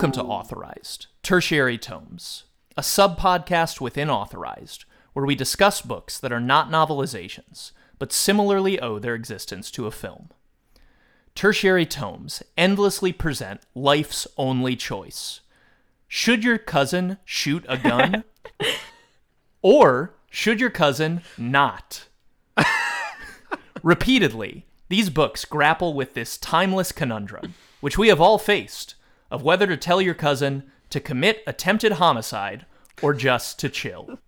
Welcome to Authorized, Tertiary Tomes, a sub podcast within Authorized, where we discuss books that are not novelizations, but similarly owe their existence to a film. Tertiary Tomes endlessly present life's only choice. Should your cousin shoot a gun? or should your cousin not? Repeatedly, these books grapple with this timeless conundrum, which we have all faced, of whether to tell your cousin to commit attempted homicide or just to chill.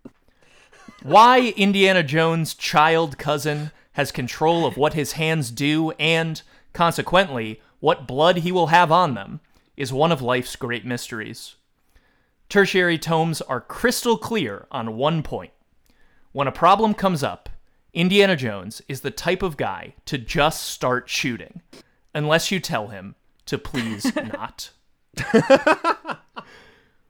Why Indiana Jones' child cousin has control of what his hands do and, consequently, what blood he will have on them is one of life's great mysteries. Tertiary tomes are crystal clear on one point. When a problem comes up, Indiana Jones is the type of guy to just start shooting, unless you tell him to please not.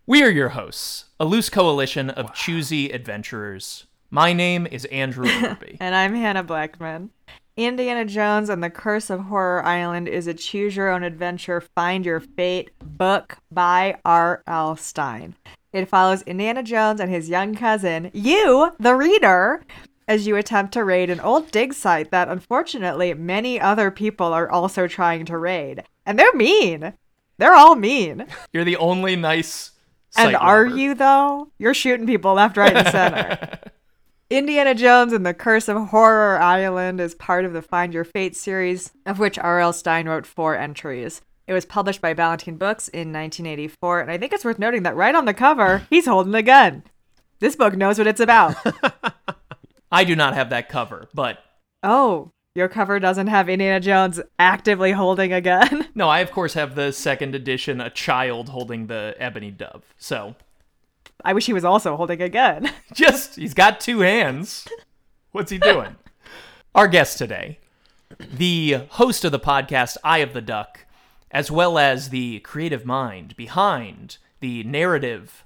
we are your hosts, a loose coalition of choosy adventurers. My name is Andrew Overbye. And I'm Hannah Blechman. Indiana Jones and the Curse of Horror Island is a choose your own adventure, find your fate book by R.L. Stine. It follows Indiana Jones and his young cousin, you, the reader, as you attempt to raid an old dig site that unfortunately many other people are also trying to raid. And they're mean. They're all mean. You're the only nice. and are robber. you though? You're shooting people left, right, and center. Indiana Jones and the Curse of Horror Island is part of the Find Your Fate series, of which R.L. Stine wrote four entries. It was published by Ballantine Books in 1984, and I think it's worth noting that right on the cover, he's holding a gun. This book knows what it's about. I do not have that cover, but oh, your cover doesn't have Indiana Jones actively holding a gun? no, I of course have the second edition, a child holding the ebony dove. So I wish he was also holding a gun. just he's got two hands. What's he doing? Our guest today, the host of the podcast Eye of the Duck, as well as the creative mind behind the narrative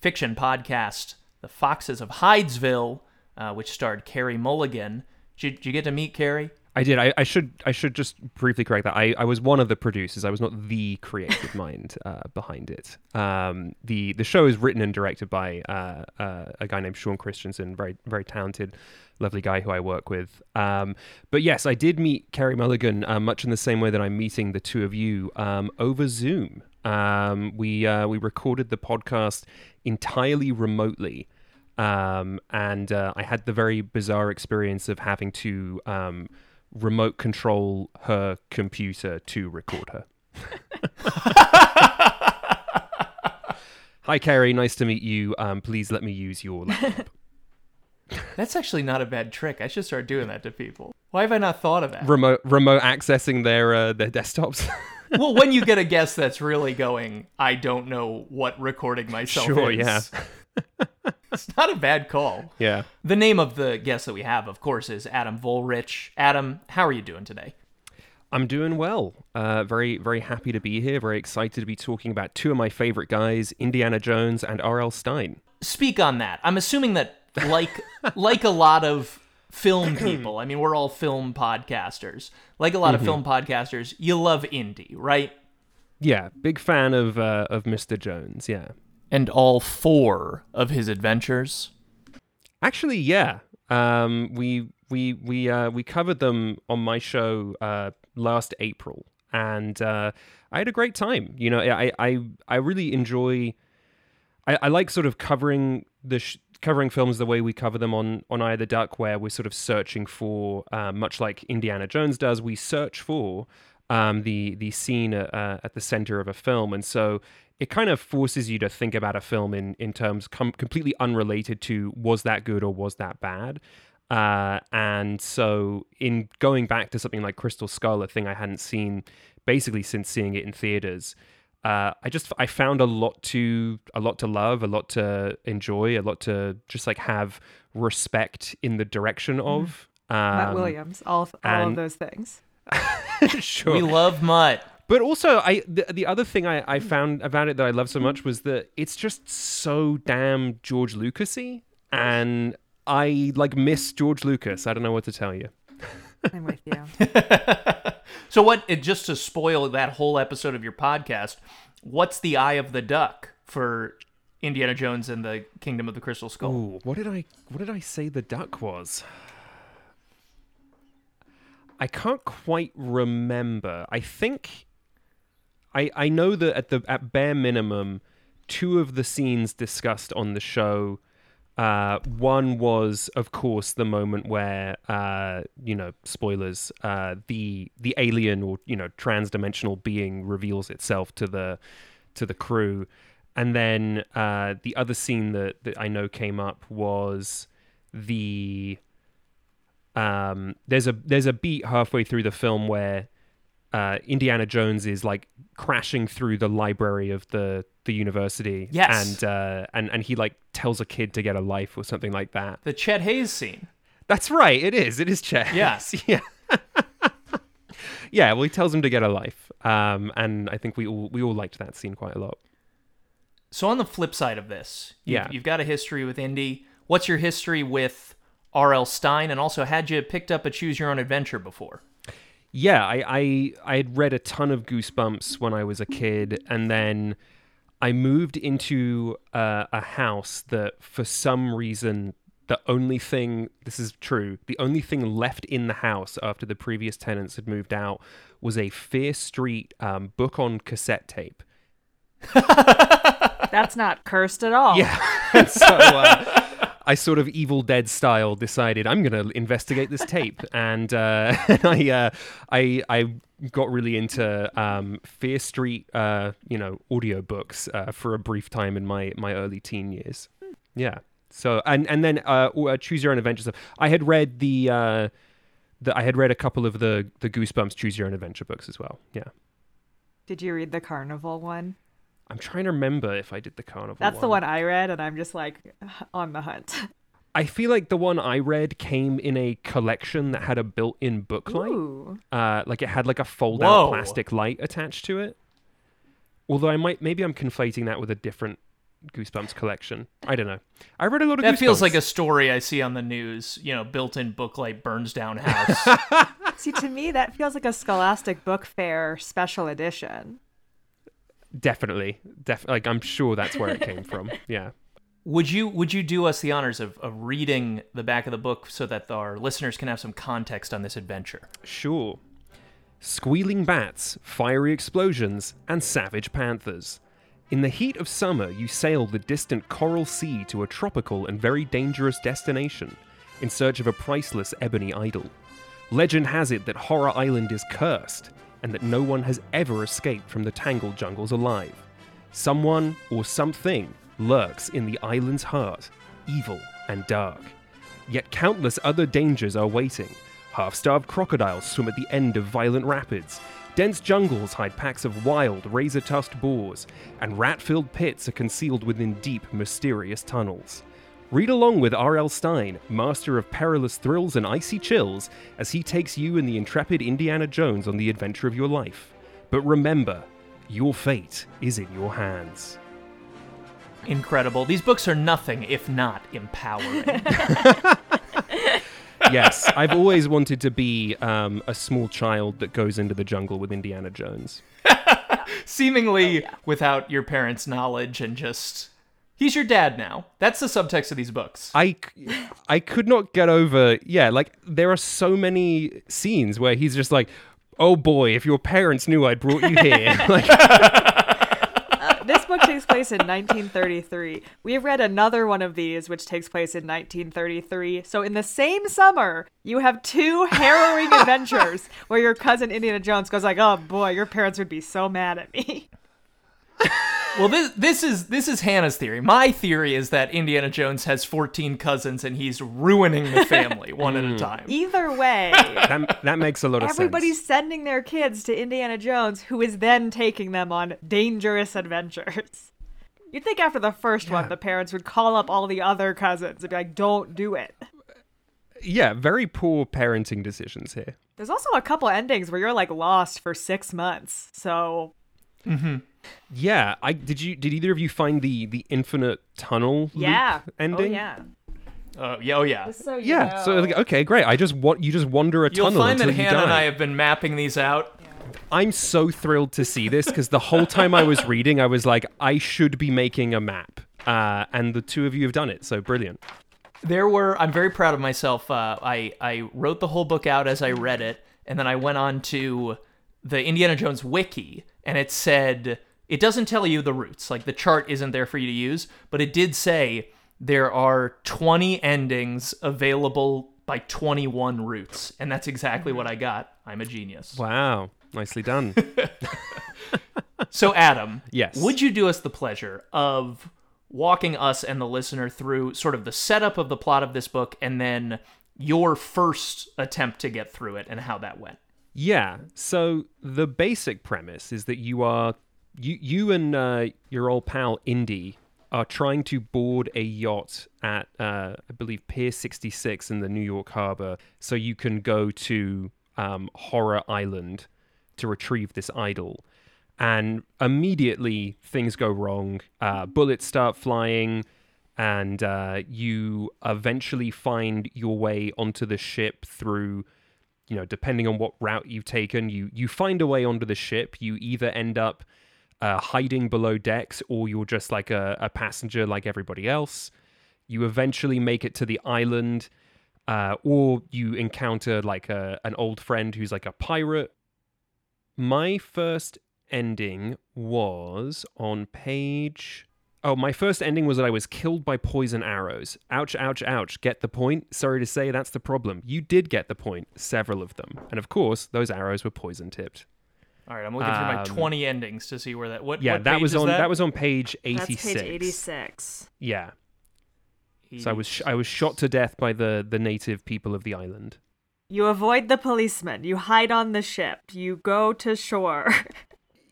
fiction podcast, The Foxes of Hydesville, uh, which starred Carey Mulligan. Did you, did you get to meet Carey? I did. I, I should. I should just briefly correct that. I, I was one of the producers. I was not the creative mind uh, behind it. Um, the the show is written and directed by uh, uh, a guy named Sean Christensen, very very talented, lovely guy who I work with. Um, but yes, I did meet Carey Mulligan uh, much in the same way that I'm meeting the two of you um, over Zoom. Um, we uh, we recorded the podcast entirely remotely. Um, and uh, I had the very bizarre experience of having to um, remote control her computer to record her. Hi, Carey. Nice to meet you. Um, please let me use your laptop. That's actually not a bad trick. I should start doing that to people. Why have I not thought of that? remote remote accessing their uh, their desktops. well, when you get a guest that's really going, I don't know what recording myself Sure, is. yeah. it's not a bad call. yeah. The name of the guest that we have, of course, is Adam Volerich. Adam, how are you doing today? I'm doing well. Uh, very, very happy to be here. Very excited to be talking about two of my favorite guys, Indiana Jones and R.L. Stine. Speak on that. I'm assuming that, like, like a lot of film people, I mean, we're all film podcasters. Like a lot of film podcasters, you love indie, right? Yeah, big fan of uh, of Mr. Jones. Yeah. And all four of his adventures. Actually, yeah. Um, we we we uh, we covered them on my show uh, last April, and uh, I had a great time. You know, I I I really enjoy. I, I like sort of covering the sh- covering films the way we cover them on on Eye of the Duck, where we're sort of searching for, uh, much like Indiana Jones does, we search for um, the the scene uh, at the center of a film, and so it kind of forces you to think about a film in in terms com- completely unrelated to was that good or was that bad. Uh, and so, in going back to something like Crystal Skull, a thing I hadn't seen basically since seeing it in theaters, uh, I just I found a lot to a lot to love, a lot to enjoy, a lot to just like have respect in the direction of. Um, Mutt Williams, all, all of those things. sure. We love Mutt. But also, I the, the other thing I, I mm. found about it that I love so much was that it's just so damn George Lucasy, and I like miss George Lucas. I don't know what to tell you. I'm with you. So what? It, just to spoil that whole episode of your podcast, what's the eye of the duck for Indiana Jones and the Kingdom of the Crystal Skull? Ooh, what did I what did I say the duck was? I can't quite remember. I think I I know that at the at bare minimum, two of the scenes discussed on the show. Uh, one was, of course, the moment where, uh, you know, spoilers, uh, the the alien or you know transdimensional being reveals itself to the to the crew, and then uh, the other scene that, that I know came up was the um, there's a there's a beat halfway through the film where uh, Indiana Jones is like crashing through the library of the the university. Yes. and uh, and and he like tells a kid to get a life or something like that. The Chet Hanks scene. That's right. It is. It is Chet. Yes. yeah. yeah. Well, he tells him to get a life. Um, and I think we all we all liked that scene quite a lot. So on the flip side of this, you've, Yeah. you've got a history with Indy. What's your history with R.L. Stine? And also, had you picked up a Choose Your Own Adventure before? Yeah, I, I I had read a ton of Goosebumps when I was a kid, and then I moved into uh, a house that, for some reason, the only thing this is true, the only thing left in the house after the previous tenants had moved out was a Fear Street um, book on cassette tape. That's not cursed at all. Yeah, so uh, I sort of Evil Dead style decided I'm going to investigate this tape, and, uh, and I, uh, I I got really into um, Fear Street, uh, you know, audiobooks uh, for a brief time in my my early teen years. Yeah. So and and then uh, uh, Choose Your Own Adventure stuff. I had read the. Uh, the, I had read a couple of the the Goosebumps Choose Your Own Adventure books as well. Yeah, Did you read the carnival one? I'm trying to remember if I did the carnival. That's the one I read, and I'm just like on the hunt. I feel like the one I read came in a collection that had a built-in book light. Ooh. Uh, like it had like a fold-out Whoa. plastic light attached to it. Although I might, maybe I'm conflating that with a different Goosebumps collection. I don't know. I read a lot of. That feels like a story I see on the news. You know, built-in booklight burns down house. See, to me, that feels like a Scholastic Book Fair special edition. Definitely, def- like I'm sure that's where it came from. Yeah. would you would you do us the honors of, of reading the back of the book so that our listeners can have some context on this adventure? Sure. Squealing bats, fiery explosions, and savage panthers. In the heat of summer, you sail the distant Coral Sea to a tropical and very dangerous destination in search of a priceless ebony idol. Legend has it that Horror Island is cursed and that no one has ever escaped from the tangled jungles alive. Someone or something lurks in the island's heart, evil and dark. Yet countless other dangers are waiting. Half starved crocodiles swim at the end of violent rapids. Dense jungles hide packs of wild, razor tusked boars, and rat filled pits are concealed within deep, mysterious tunnels. Read along with R.L. Stine, master of perilous thrills and icy chills, as he takes you and the intrepid Indiana Jones on the adventure of your life. But remember, your fate is in your hands. Incredible. These books are nothing if not empowering. yes, I've always wanted to be um, a small child that goes into the jungle with Indiana Jones. Seemingly without your parents' knowledge and just he's your dad now. That's the subtext of these books. I, I could not get over. Yeah, like there are so many scenes where he's just like, "Oh boy, if your parents knew I brought you here." like, uh, This book takes place in 1933. We have read another one of these, which takes place in 1933. So, in the same summer, you have two harrowing adventures where your cousin Indiana Jones goes like, "Oh boy, your parents would be so mad at me." Well, this this is this is Hannah's theory. My theory is that Indiana Jones has 14 cousins and he's ruining the family one at a mm. time. Either way, that, that makes a lot of everybody's sense. Everybody's sending their kids to Indiana Jones, who is then taking them on dangerous adventures. You'd think after the first one, the parents would call up all the other cousins and be like, "Don't do it." Yeah, very poor parenting decisions here. There's also a couple endings where you're like lost for six months. So mm-hmm. Yeah, I did. You did either of you find the the infinite tunnel loop yeah, ending? Oh yeah. Uh, yeah, oh yeah. So Yeah. So like, okay, great. I just want you just wander a You'll tunnel find that until you Hannah and. I have been mapping these out. I'm so thrilled to see this because the whole time I was reading, I was like, I should be making a map. Uh, and the two of you have done it, so brilliant. There were. I'm very proud of myself. Uh, I I wrote the whole book out as I read it, and then I went on to the Indiana Jones wiki, and it said it doesn't tell you the routes. Like the chart isn't there for you to use, but it did say there are 20 endings available by 21 routes, and that's exactly what I got. I'm a genius. Wow, nicely done. So, Adam, Yes. would you do us the pleasure of walking us and the listener through sort of the setup of the plot of this book and then your first attempt to get through it and how that went? Yeah. So the basic premise is that you are you you and uh, your old pal Indy are trying to board a yacht at uh, I believe Pier 66 in the New York harbor, so you can go to um, Horror Island to retrieve this idol. And immediately things go wrong. Uh, bullets start flying, and uh, you eventually find your way onto the ship through you know, depending on what route you've taken, you you find a way onto the ship. You either end up uh, hiding below decks, or you're just like a, a passenger like everybody else. You eventually make it to the island, uh, or you encounter like a an old friend who's like a pirate. My first ending was on page Oh, my first ending was that I was killed by poison arrows. Ouch, ouch, ouch. Get the point? Sorry to say, that's the problem. You did get the point, several of them. And of course, those arrows were poison tipped. All right, I'm looking through my Um, 20 endings to see where that. What? Yeah, what that page was is on that? was on page 86. That's page 86. Yeah. So I was sh- I was shot to death by the the native people of the island. You avoid the policeman. You hide on the ship. You go to shore.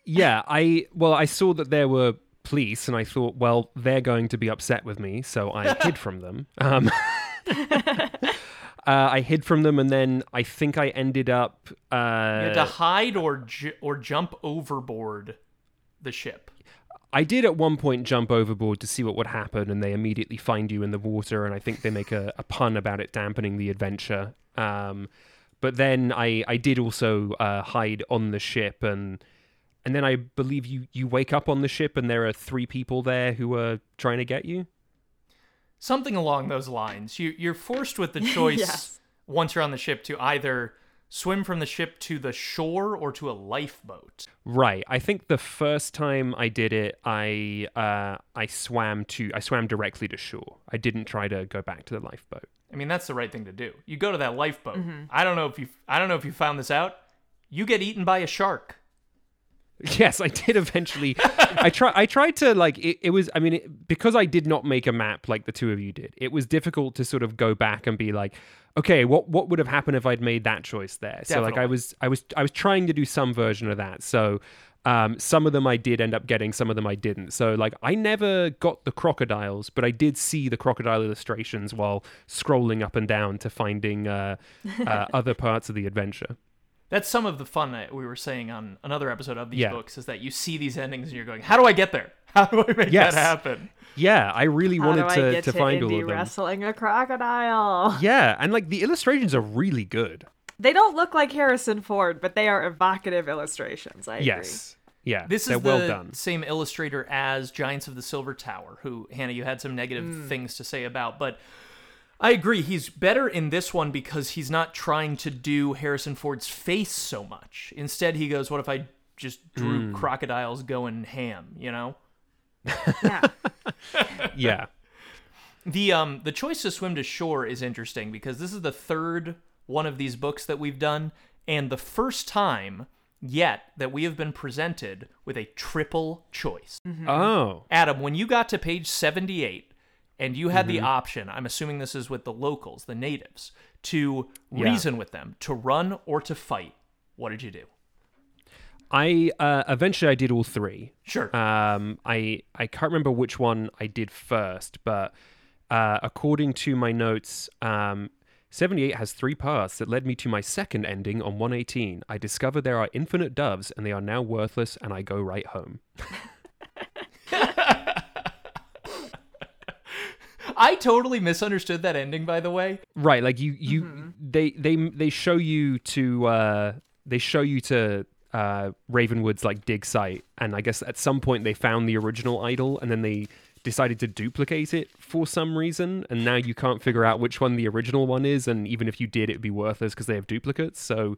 Yeah, I well, I saw that there were police, and I thought, well, they're going to be upset with me, so I hid from them. Um, uh, I hid from them, and then I think I ended up. You had to Uh, hide or ju- or jump overboard the ship. I did at one point jump overboard to see what would happen, and they immediately find you in the water, and I think they make a, a pun about it dampening the adventure. Um, but then I, I did also uh, hide on the ship, and and then I believe you you wake up on the ship, and there are three people there who are trying to get you. Something along those lines. You you're forced with the choice Yes. once you're on the ship to either swim from the ship to the shore or to a lifeboat. Right. I think the first time I did it, I uh, I swam to I swam directly to shore. I didn't try to go back to the lifeboat. I mean, that's the right thing to do. You go to that lifeboat. Mm-hmm. I don't know if you I don't know if you found this out. You get eaten by a shark. Yes, I did eventually. I try. I tried to like. It, it was. I mean, it, because I did not make a map like the two of you did. It was difficult to sort of go back and be like, okay, what what would have happened if I'd made that choice there? So like, I was, I was, I was trying to do some version of that. So. Um, some of them I did end up getting, some of them I didn't. So, like, I never got the crocodiles, but I did see the crocodile illustrations while scrolling up and down to finding uh, uh, other parts of the adventure. That's some of the fun that we were saying on another episode of these Yeah. books is that you see these endings and you're going, how do I get there? How do I make Yes. that happen? Yeah, I really How wanted do I to, get to to, find Indy all of them. wrestling a crocodile? Yeah, and like the illustrations are really good. They don't look like Harrison Ford, but they are evocative illustrations. I agree. Yes. Yeah. This they're is the well done. same illustrator as Giants of the Silver Tower, who Hannah, you had some negative Mm. things to say about, but I agree. He's better in this one because he's not trying to do Harrison Ford's face so much. Instead, he goes, "What if I just drew Mm. crocodiles going ham?" You know. Yeah. Yeah. The um the choice to swim to shore is interesting because this is the third one of these books that we've done and the first time yet that we have been presented with a triple choice. Oh. Adam, when you got to page 78 and you had the Mm-hmm. option, I'm assuming this is with the locals, the natives, to Yeah. reason with them, to run or to fight, what did you do? I uh, eventually I did all three. Sure. Um, I I can't remember which one I did first, but uh, according to my notes, um, 78 has three paths that led me to my second ending on 118. I discover there are infinite doves and they are now worthless, and I go right home. I totally misunderstood that ending by the way. Right, like you you they they they show you to uh they show you to uh, Ravenwood's like dig site, and I guess at some point they found the original idol, and then they decided to duplicate it for some reason, and now you can't figure out which one the original one is, and even if you did, it'd be worthless because they have duplicates. So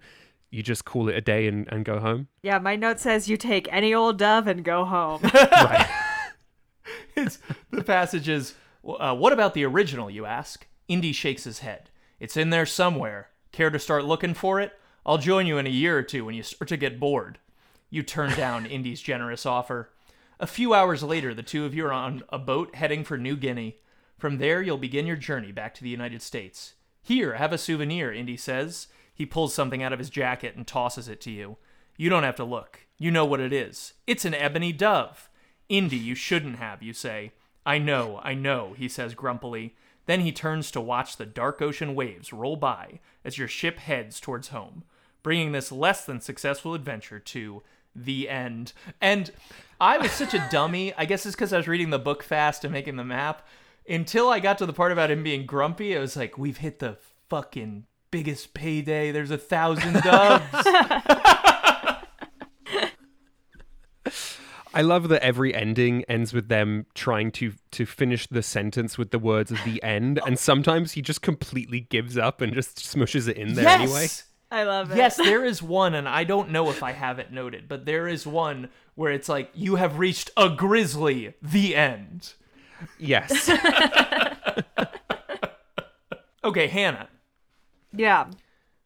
you just call it a day and, and go home. Yeah, my note says you take any old dove and go home. right. It's the passage is. Uh, what about the original? You ask. Indy shakes his head. It's in there somewhere. Care to start looking for it? I'll join you in a year or two when you start to get bored. You turn down Indy's generous offer. A few hours later, the two of you are on a boat heading for New Guinea. From there, you'll begin your journey back to the United States. Here, have a souvenir, Indy says. He pulls something out of his jacket and tosses it to you. You don't have to look. You know what it is. It's an ebony dove. Indy, you shouldn't have, you say. I know, I know, he says grumpily. Then he turns to watch the dark ocean waves roll by as your ship heads towards home, bringing this less than successful adventure to the end. And I was such a dummy. I guess it's because I was reading the book fast and making the map. Until I got to the part about him being grumpy, I was like, we've hit the fucking biggest payday. There's a thousand doves. I love that every ending ends with them trying to to finish the sentence with the words of the end, and oh. sometimes he just completely gives up and just smushes it in there yes! anyway. I love it. Yes, there is one, and I don't know if I have it noted, but there is one where it's like, you have reached a grizzly, the end. Yes. Okay, Hannah, Yeah.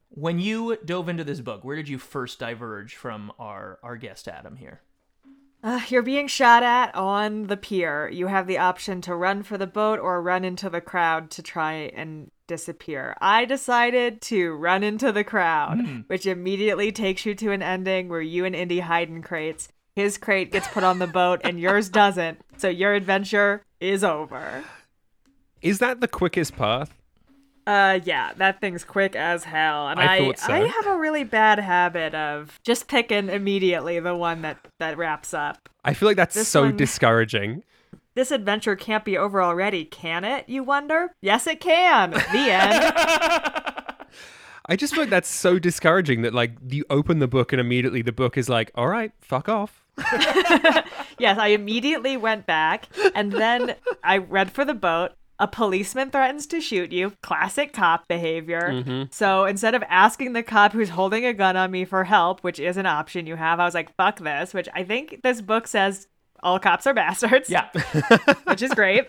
when you dove into this book, where did you first diverge from our, our guest Adam here? Uh, you're being shot at on the pier. You have the option to run for the boat or run into the crowd to try and disappear. I decided to run into the crowd, which immediately takes you to an ending where you and Indy hide in crates. His crate gets put on the boat and yours doesn't. So your adventure is over. Is that the quickest path? Uh, yeah, that thing's quick as hell, and I I so. I have a really bad habit of just picking immediately the one that that wraps up. I feel like that's This so one- discouraging. This adventure can't be over already, can it? You wonder. Yes, it can. The end. I just feel like that's so discouraging that like you open the book and immediately the book is like, all right, fuck off. yes, I immediately went back, and then I read for the boat. A policeman threatens to shoot you. Classic cop behavior. Mm-hmm. So instead of asking the cop who's holding a gun on me for help, which is an option you have, I was like, fuck this, which I think this book says all cops are bastards. Yeah. which is great.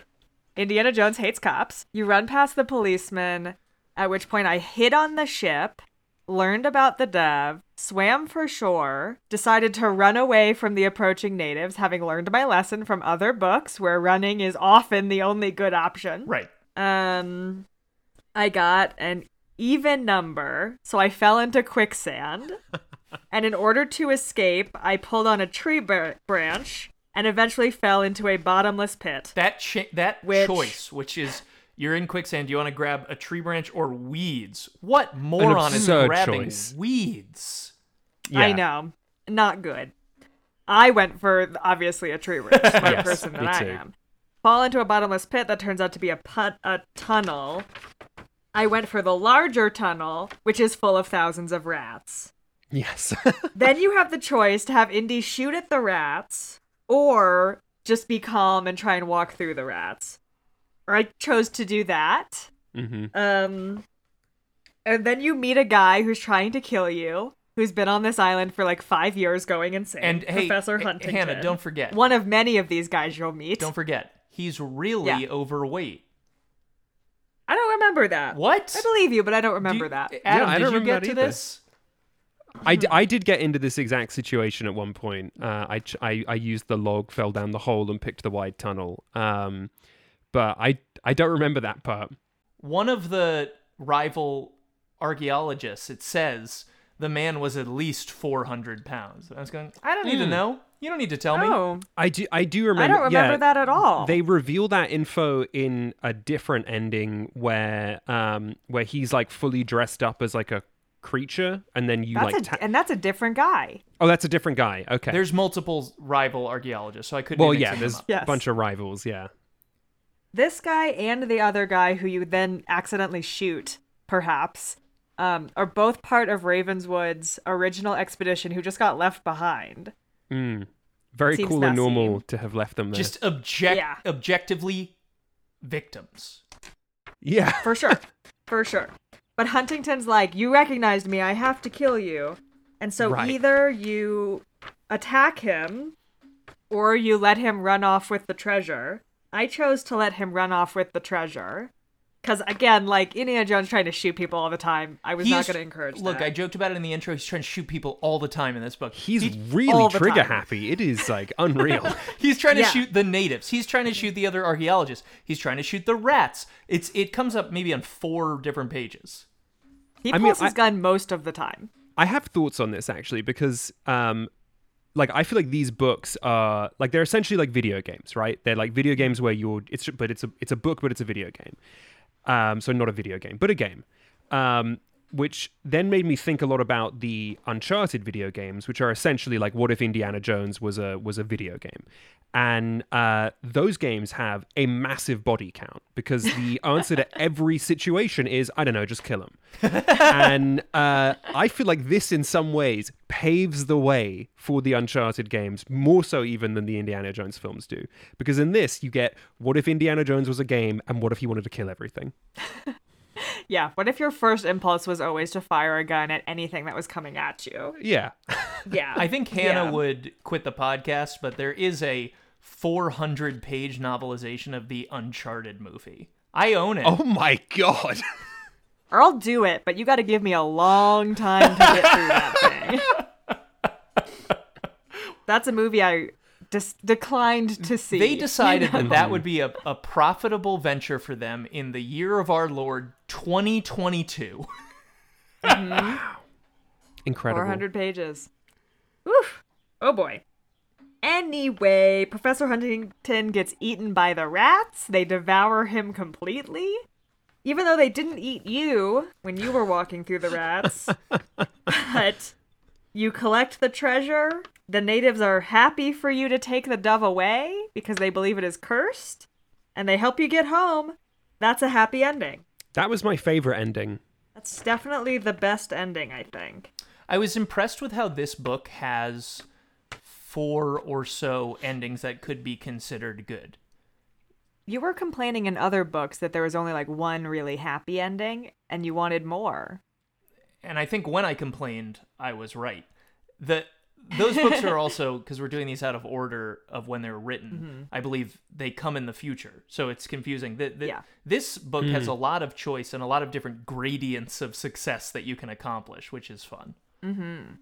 Indiana Jones hates cops. You run past the policeman, at which point I hid on the ship, learned about the dove, swam for shore, decided to run away from the approaching natives, having learned my lesson from other books where running is often the only good option. right. Um I got an even number, so I fell into quicksand. and in order to escape, I pulled on a tree br- branch and eventually fell into a bottomless pit. That cha- that Which- choice, which is you're in quicksand, do you want to grab a tree branch or weeds? What moron is absurd grabbing choice. weeds? I know. Not good. I went for obviously a tree branch, smart Yes, person that I too. am. Fall into a bottomless pit that turns out to be a put a tunnel. I went for the larger tunnel, which is full of thousands of rats. Yes. then you have the choice to have Indy shoot at the rats or just be calm and try and walk through the rats. I chose to do that. hmm Um and then you meet a guy who's trying to kill you, who's been on this island for like 5 years going insane. And Professor H- Huntington. Hannah, don't forget. One of many of these guys you'll meet. Don't forget. He's really Yeah. overweight. I don't remember that. What? I believe you, but I don't Do remember you- that. Adam, Yeah, I did don't you remember get to that either. this? I, d- I did get into this exact situation at one point. Uh, I, ch- I I used the log, fell down the hole, and picked the wide tunnel. Um, but I I don't remember that part. One of the rival archaeologists, it says the man was at least 400 pounds. I was going, I don't need to know. You don't need to tell me. Oh, I do I do remember. I don't remember yeah, that at all. They reveal that info in a different ending where um where he's like fully dressed up as like a creature, and then you that's like a, ta- and that's a different guy. oh that's a different guy. Okay. There's multiple rival archaeologists, so I couldn't well yeah, there's them up. Yes. a bunch of rivals. Yeah. This guy and the other guy who you then accidentally shoot, perhaps, um, are both part of Ravenwood's original expedition who just got left behind. Mm. Very Seems cool and normal to have left them there. Just object Yeah. objectively victims. yeah. For sure. For sure. But Huntington's like, you recognized me, I have to kill you. And so Right. either you attack him or you let him run off with the treasure. I chose to let him run off with the treasure. Because again, like Indiana Jones trying to shoot people all the time, I was not going to encourage Look, that. I joked about it in the intro. He's trying to shoot people all the time in this book. He's He- really trigger time. happy. It is like unreal. He's trying to Yeah. shoot the natives. He's trying to shoot the other archaeologists. He's trying to shoot the rats. It's it comes up maybe on four different pages. he I pulls mean, his I- gun most of the time. I have thoughts on this actually because um like I feel like these books are like they're essentially like video games, right? They're like video games where you're it's but it's a it's a book but it's a video game. Um so not a video game, but a game. Um which then made me think a lot about the Uncharted video games, which are essentially like what if Indiana Jones was a was a video game. And uh, those games have a massive body count because the answer to every situation is I don't know, just kill them. and uh, I feel like this, in some ways, paves the way for the Uncharted games, more so even than the Indiana Jones films do. Because in this, you get what if Indiana Jones was a game, and what if he wanted to kill everything? Yeah, what if your first impulse was always to fire a gun at anything that was coming at you? Yeah, Yeah. I think Hannah Yeah. would quit the podcast, but there is a 400 page novelization of the Uncharted movie. I own it. Oh my god! Or I'll do it, but you got to give me a long time to get through that thing. That's a movie I dis- declined to see. They decided that that would be a, a profitable venture for them in the year of our Lord 2022. Mm-hmm. Incredible. 400 pages. Oof. Oh boy. Anyway, Professor Huntington gets eaten by the rats. They devour him completely. Even though they didn't eat you when you were walking through the rats. but you collect the treasure. The natives are happy for you to take the dove away because they believe it is cursed. And they help you get home. That's a happy ending. That was my favorite ending. That's definitely the best ending, I think. I was impressed with how this book has four or so endings that could be considered good. You were complaining in other books that there was only like one really happy ending and you wanted more. and I think when I complained, I was right. The those books are also because we're doing these out of order of when they're written. Mm-hmm. I believe they come in the future, so it's confusing. The, the, Yeah. This book has a hmm. lot of choice and a lot of different gradients of success that you can accomplish, which is fun. Mm-hmm.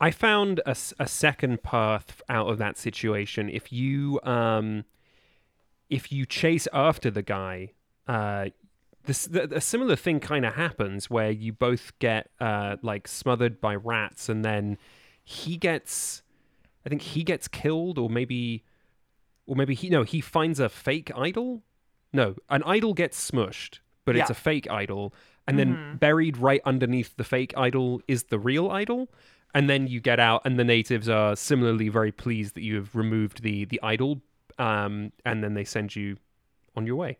I found a second path out of that situation. If you um, if you chase after the guy, uh, this the, a similar thing kind of happens where you both get uh, like smothered by rats, and then he gets, I think he gets killed, or maybe, or maybe he no he finds a fake idol. No, an idol gets smushed, but it's a fake idol, and then buried right underneath the fake idol is the real idol. And then you get out, and the natives are similarly very pleased that you have removed the the idol, um, and then they send you on your way.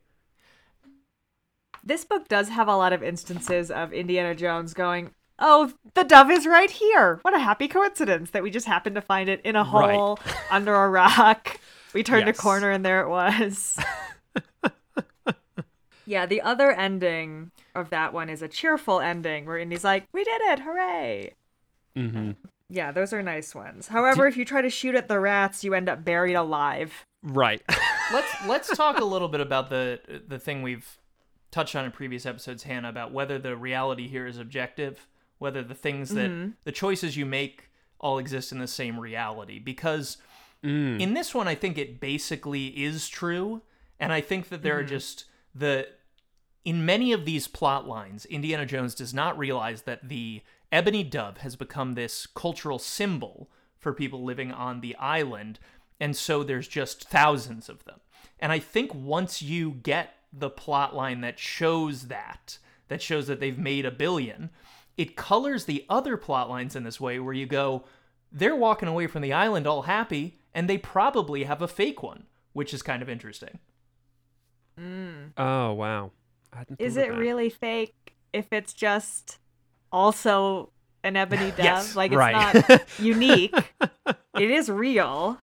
This book does have a lot of instances of Indiana Jones going, Oh, the dove is right here. What a happy coincidence that we just happened to find it in a Right. hole under a rock. We turned Yes. a corner and there it was. yeah, the other ending of that one is a cheerful ending where Indy's like, We did it, hooray. Hmm Yeah, those are nice ones. However, if you try to shoot at the rats, you end up buried alive. Right. let's let's talk a little bit about the the thing we've touched on in previous episodes, Hannah, about whether the reality here is objective, whether the things that mm-hmm. the choices you make all exist in the same reality. Because mm. in this one, I think it basically is true, and I think that there are mm-hmm. just the in many of these plot lines, Indiana Jones does not realize that the ebony dove has become this cultural symbol for people living on the island, and so there's just thousands of them. And I think once you get the plot line that shows that, that shows that they've made a billion, it colors the other plot lines in this way where you go, they're walking away from the island all happy, and they probably have a fake one, which is kind of interesting. Mm. Oh wow. I hadn't Is it that. really fake if it's just also an ebony dove. Yes, like it's right. not unique. it is real.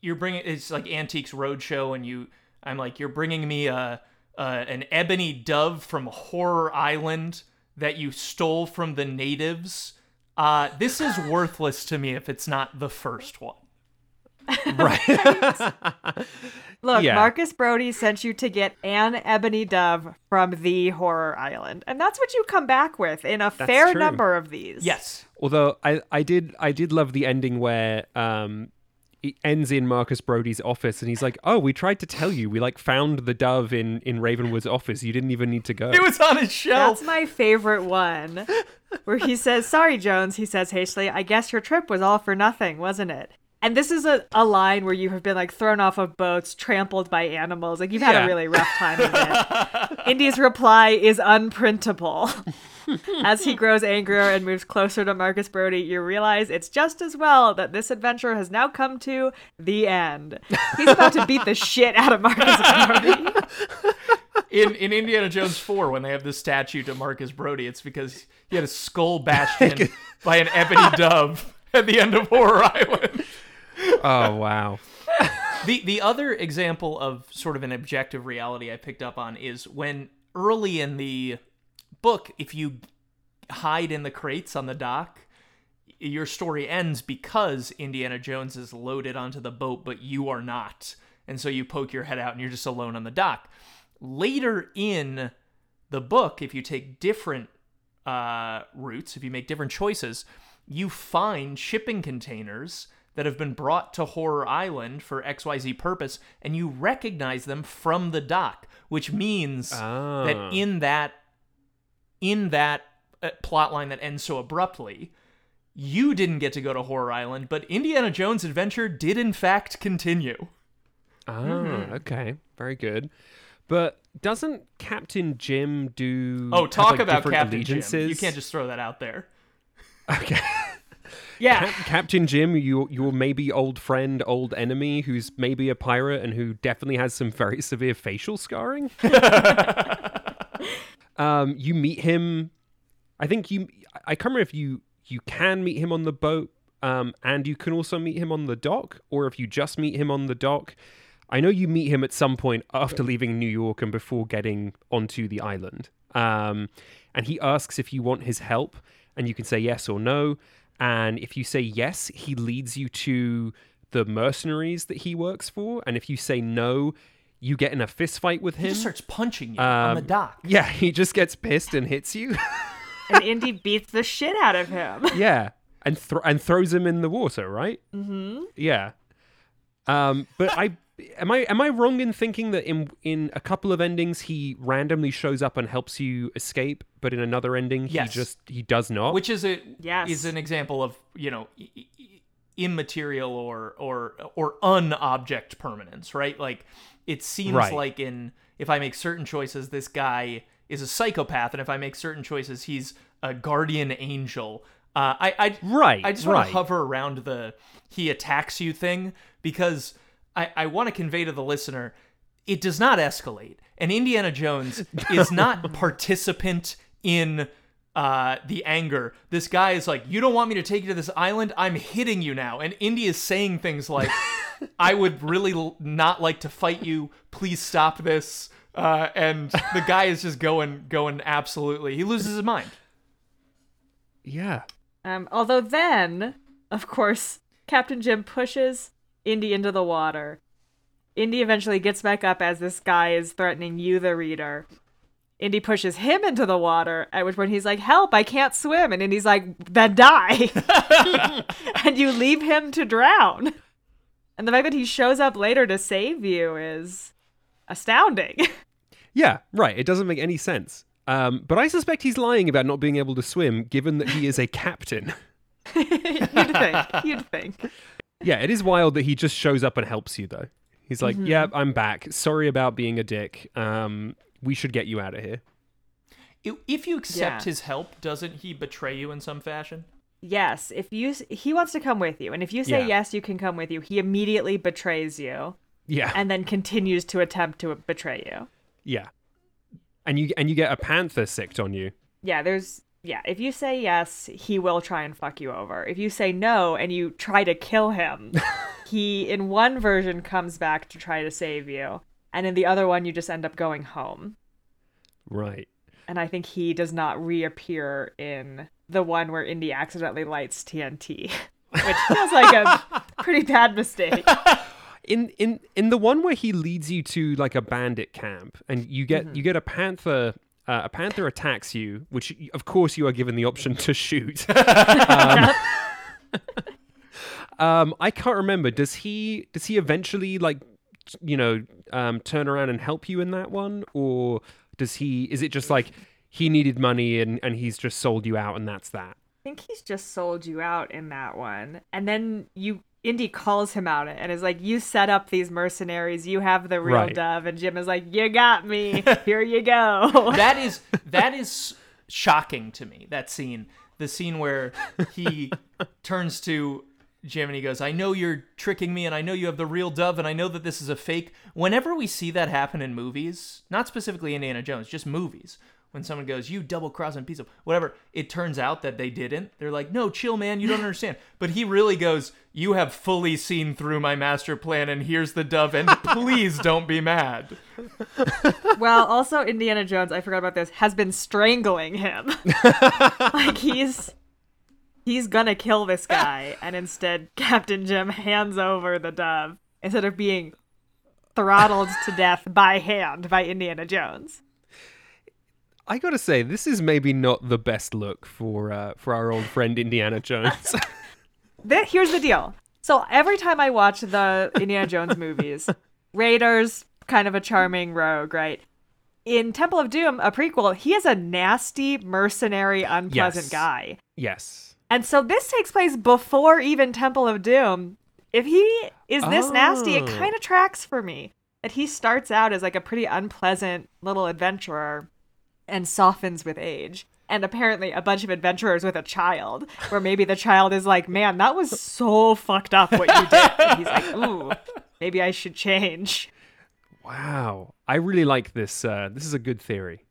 You're bringing it's like Antiques Roadshow, and you. I'm like, you're bringing me a, a an ebony dove from Horror Island that you stole from the natives. Uh, this is worthless to me if it's not the first one. right. Look, Yeah. Marcus Brody sent you to get an ebony dove from the horror island. And that's what you come back with in a fair true. number of these. Yes. Although I, I did I did love the ending where um it ends in Marcus Brody's office and he's like, "Oh, we tried to tell you. We like found the dove in in Ravenwood's office. You didn't even need to go." It was on his shelf. That's my favorite one. Where he says, Sorry, Jones, he says hastily, I guess your trip was all for nothing, wasn't it? And this is a, a line where you have been like thrown off of boats, trampled by animals. Like you've had Yeah. a really rough time of it. Indy's reply is unprintable. As he grows angrier and moves closer to Marcus Brody, you realize it's just as well that this adventure has now come to the end. He's about to beat the shit out of Marcus Brody. in in Indiana Jones 4 when they have this statue to Marcus Brody, it's because he had a skull bashed in by an ebony dove at the end of Horror Island. Oh, wow. The the other example of sort of an objective reality I picked up on is when early in the book, if you hide in the crates on the dock, your story ends because Indiana Jones is loaded onto the boat, but you are not. And so you poke your head out and you're just alone on the dock. Later in the book, if you take different uh, routes, if you make different choices, you find shipping containers that have been brought to Horror Island for XYZ purpose, and you recognize them from the dock, which means Ah. that in that in that uh, plot line that ends so abruptly, you didn't get to go to Horror Island, but Indiana Jones' adventure did in fact continue. Oh, okay. Very good. But doesn't Captain Jim do Oh, talk like, about Captain Jim. You can't just throw that out there. Okay. Yeah. Cap- Captain Jim, your your maybe old friend, old enemy, who's maybe a pirate and who definitely has some very severe facial scarring. um, you meet him. I think you. I can't remember if you you can meet him on the boat, um, and you can also meet him on the dock, or if you just meet him on the dock. I know you meet him at some point after leaving New York and before getting onto the island. Um, and he asks if you want his help, and you can say yes or no. And if you say yes, he leads you to the mercenaries that he works for. And if you say no, you get in a fist fight with him. He just starts punching you on the Um, dock. yeah, he just gets pissed and hits you. and Indy beats the shit out of him. yeah, and thro- and throws him in the water, right? Mm-hmm. Yeah. Um, but I am I am I wrong in thinking that in in a couple of endings he randomly shows up and helps you escape, but in another ending he just he does not. which is a Yes. is an example of you know i- i- immaterial or or or unobject permanence right like it seems Right. like in if i make certain choices this guy is a psychopath and if i make certain choices he's a guardian angel uh, I, I Right, I just want right. to hover around the he attacks you thing because I, I want to convey to the listener it does not escalate. And Indiana Jones is not participant in uh, the anger. This guy is like, You don't want me to take you to this island? I'm hitting you now. And Indy is saying things like, I would really l- not like to fight you. Please stop this. Uh, and the guy is just going, going absolutely. He loses his mind. yeah. Um, although then, of course, Captain Jim pushes Indy into the water. Indy eventually gets back up as this guy is threatening you, the reader. Indy pushes him into the water, at which point he's like, Help, I can't swim. And Indy's like, Then die. and you leave him to drown. And the fact that he shows up later to save you is astounding. Yeah, right. It doesn't make any sense. Um, but I suspect he's lying about not being able to swim, given that he is a captain. you'd think. You'd think. Yeah, it is wild that he just shows up and helps you, though. He's like, Mm-hmm. "Yeah, I'm back. Sorry about being a dick. Um, we should get you out of here." If you accept Yeah. his help, doesn't he betray you in some fashion? Yes, if you he wants to come with you, and if you say Yeah. yes, you can come with you. He immediately betrays you, Yeah, and then continues to attempt to betray you. yeah. And you and you get a panther sicked on you. Yeah, there's yeah, if you say yes, he will try and fuck you over. If you say no and you try to kill him, he in one version comes back to try to save you, and in the other one you just end up going home. Right. And I think he does not reappear in the one where Indy accidentally lights TNT, which feels like a pretty bad mistake. In in in the one where he leads you to like a bandit camp and you get mm-hmm. you get a panther uh, a panther attacks you, which of course you are given the option to shoot. um, um, I can't remember. Does he does he eventually like you know um, turn around and help you in that one, or does he? Is it just like he needed money and and he's just sold you out and that's that? I think he's just sold you out in that one. And then you Indy calls him out and is like, You set up these mercenaries, you have the real Right. dove, and Jim is like, You got me. Here you go. that is that is shocking to me. That scene, the scene where he turns to Jim and he goes, "I know you're tricking me, and I know you have the real dove, and I know that this is a fake." Whenever we see that happen in movies, not specifically Indiana Jones, just movies. When someone goes, "You double crossing piece of whatever," it turns out that they didn't. They're like, "No, chill, man, you don't understand." But he really goes, "You have fully seen through my master plan, and here's the dove, and please don't be mad." well, also Indiana Jones, I forgot about this, has been strangling him. like he's he's gonna kill this guy, and instead Captain Jim hands over the dove instead of being throttled to death by hand by Indiana Jones. I gotta say, this is maybe not the best look for uh, for our old friend Indiana Jones. Here's the deal. So every time I watch the Indiana Jones movies, Raiders, kind of a charming rogue, right? In Temple of Doom, a prequel, he is a nasty, mercenary, unpleasant Yes. guy. yes. And so this takes place before even Temple of Doom. If he is this nasty, it Oh. kind of tracks for me. That he starts out as like a pretty unpleasant little adventurer and softens with age. And apparently a bunch of adventurers with a child, where maybe the child is like, man, that was so fucked up what you did. And he's like, ooh, maybe I should change. Wow. I really like this. Uh, this is a good theory.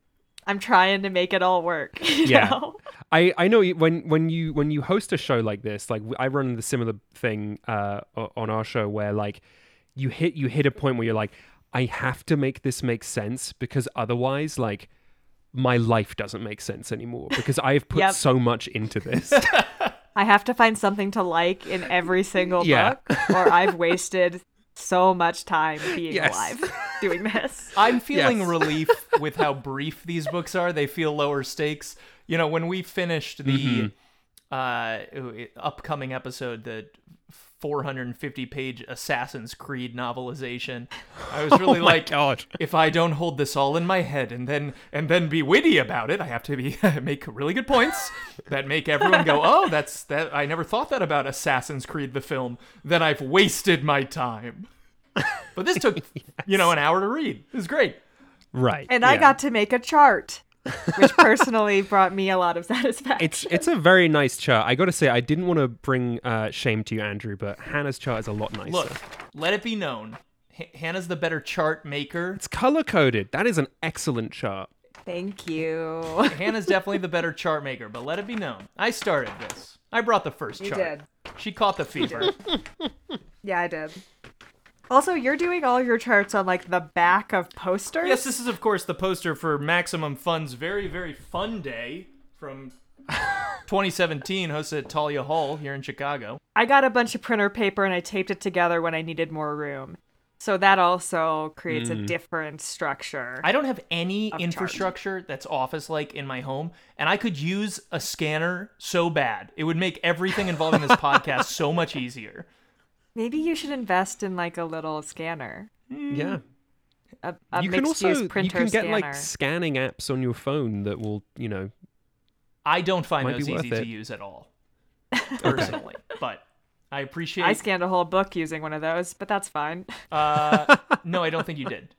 I'm trying to make it all work. Yeah. know? I, I know when when you when you host a show like this, like I run the similar thing uh, on our show where like you hit you hit a point where you're like, I have to make this make sense because otherwise, like my life doesn't make sense anymore because I've put Yep. so much into this. I have to find something to like in every single Yeah. book, or I've wasted so much time being Yes. alive doing this. I'm feeling Yes. relief with how brief these books are. They feel lower stakes. You know, when we finished the uh, upcoming episode, the 450 page Assassin's Creed novelization, I was oh really oh like, god. if I don't hold this all in my head and then and then be witty about it, I have to be make really good points that make everyone go, "Oh, that's that I never thought that about Assassin's Creed the film." Then I've wasted my time. But this took, you know, an hour to read. It was great. Right. And I got to make a chart, which personally brought me a lot of satisfaction. It's it's a very nice chart. I got to say, I didn't want to bring uh, shame to you, Andrew, but Hannah's chart is a lot nicer. Look, let it be known, H- Hannah's the better chart maker. it's color coded. That is an excellent chart. Thank you. Hannah's definitely the better chart maker, but let it be known, I started this. I brought the first You chart. did. She caught the fever. Yeah, I did. Also, you're doing all your charts on like the back of posters. Yes, this is of course the poster for Maximum Fun's very very fun day from 2017, hosted at Thalia Hall here in Chicago. I got a bunch of printer paper and I taped it together when I needed more room. So that also creates a mm. different structure. I don't have any Of infrastructure that's office like in my home, and I could use a scanner so bad. It would make everything involving this podcast so much easier. Maybe you should invest in like a little scanner, Yeah. a, a you can also use you can get scanner. like scanning apps on your phone that will, you know, I don't find Might those worth easy to use at all, personally. but I appreciate. I scanned a whole book using one of those, but that's fine. uh, no, I don't think you did.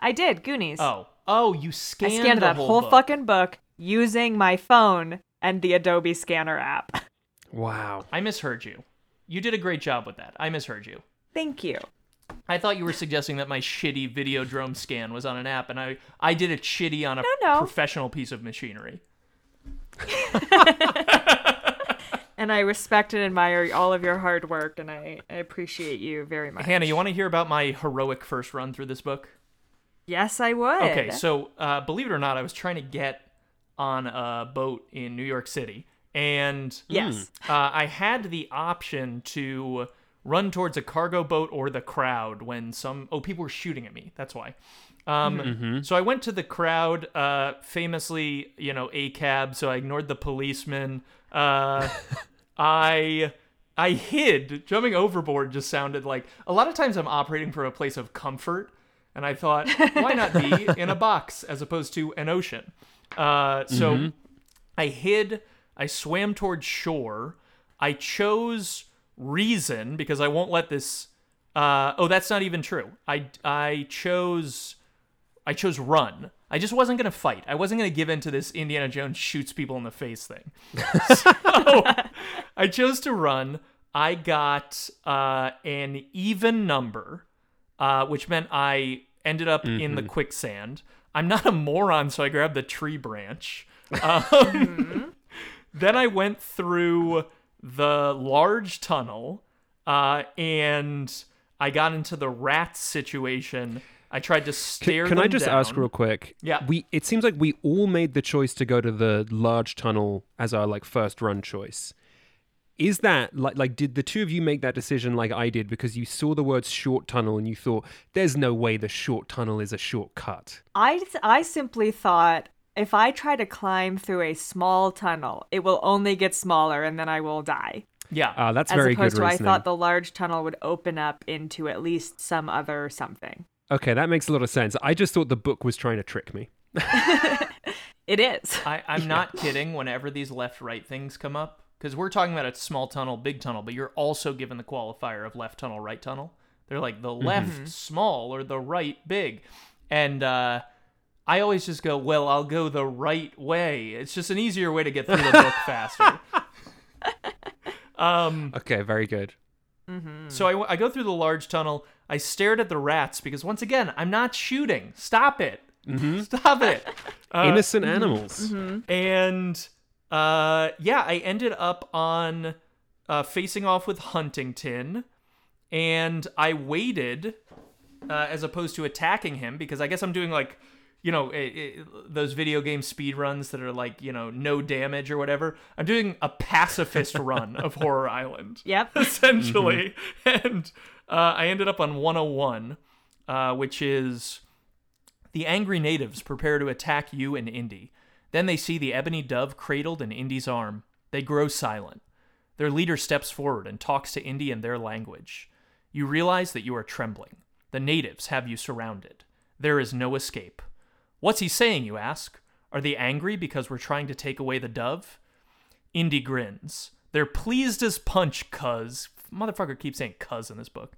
I did Goonies. Oh, oh, you scanned. I scanned, scanned the that whole, whole book. fucking book using my phone and the Adobe Scanner app. wow. I misheard you. You did a great job with that. I misheard you. Thank you. I thought you were suggesting that my shitty video Videodrome scan was on an app, and I I did a shitty on a No, no. professional piece of machinery. And I respect and admire all of your hard work, and I, I appreciate you very much. Hannah, you want to hear about my heroic first run through this book? Yes, I would. Okay, so uh, believe it or not, I was trying to get on a boat in New York City, and yes. uh, I had the option to run towards a cargo boat or the crowd when some oh people were shooting at me. That's why. Um, So I went to the crowd, uh, famously, you know, a cab. So I ignored the policeman. Uh, I I hid. Jumping overboard just sounded like a lot of times I'm operating from a place of comfort, and I thought, why not be in a box as opposed to an ocean? Uh, so I hid. I swam towards shore. I chose reason because I won't let this. Uh, oh, that's not even true. I I chose I chose run. I just wasn't gonna fight. I wasn't gonna give in to this Indiana Jones shoots people in the face thing. so I chose to run. I got uh, an even number, uh, which meant I ended up in the quicksand. I'm not a moron, so I grabbed the tree branch. Um, then I went through the large tunnel, uh, and I got into the rat situation. I tried to stare. Can I them just down. ask real quick? Yeah. We it seems like we all made the choice to go to the large tunnel as our like first run choice. Is that like like did the two of you make that decision like I did because you saw the words short tunnel and you thought there's no way the short tunnel is a shortcut? I, I simply thought if I try to climb through a small tunnel, it will only get smaller and then I will die. Yeah. Ah, that's As very opposed to reasoning. I thought the large tunnel would open up into at least some other something. Okay, that makes a lot of sense. I just thought the book was trying to trick me. It is. I, I'm not kidding. Whenever these left-right things come up, because we're talking about a small tunnel, big tunnel, but you're also given the qualifier of left tunnel, right tunnel. They're like the left small or the right big, and uh, I always just go, well, I'll go the right way. It's just an easier way to get through the book faster. Um, Okay, very good. so I go through the large tunnel. I stared at the rats because once again, I'm not shooting. Stop it. Stop it. Uh, Innocent animals. and uh, yeah, I ended up on uh, facing off with Huntington, and I waited uh, as opposed to attacking him because I guess I'm doing like, you know, i i those video game speed runs that are like, you know, no damage or whatever. I'm doing a pacifist run of Horror Island Yep. essentially. And uh, I ended up on 101, uh, which is the angry natives prepare to attack you and Indy. Then they see the ebony dove cradled in Indy's arm. They grow silent. Their leader steps forward and talks to Indy in their language. You realize that you are trembling. The natives have you surrounded. There is no escape. What's he saying, you ask? Are they angry because we're trying to take away the dove? Indy grins. They're pleased as punch, cuz. Motherfucker keeps saying cuz in this book.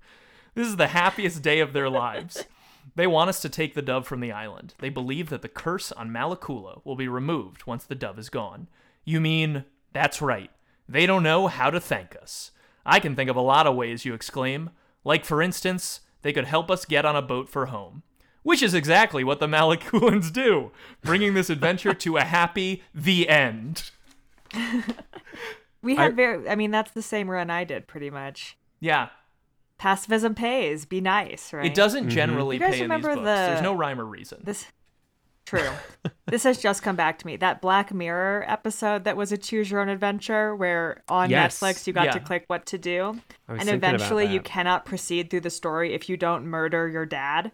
This is the happiest day of their lives. They want us to take the dove from the island. They believe that the curse on Malakula will be removed once the dove is gone. You mean, that's right. They don't know how to thank us. I can think of a lot of ways, you exclaim. Like, for instance, they could help us get on a boat for home. Which is exactly what the Malakulans do, bringing this adventure to a happy the end. We had very, I mean, that's the same run I did pretty much. Yeah, Pacifism pays. Be nice, right? it doesn't generally You guys pay in these remember books. the- There's no rhyme or reason. This true. this has just come back to me. That Black Mirror episode that was a choose your own adventure where on Yes. Netflix you got to click what to do. And eventually you cannot proceed through the story if you don't murder your dad.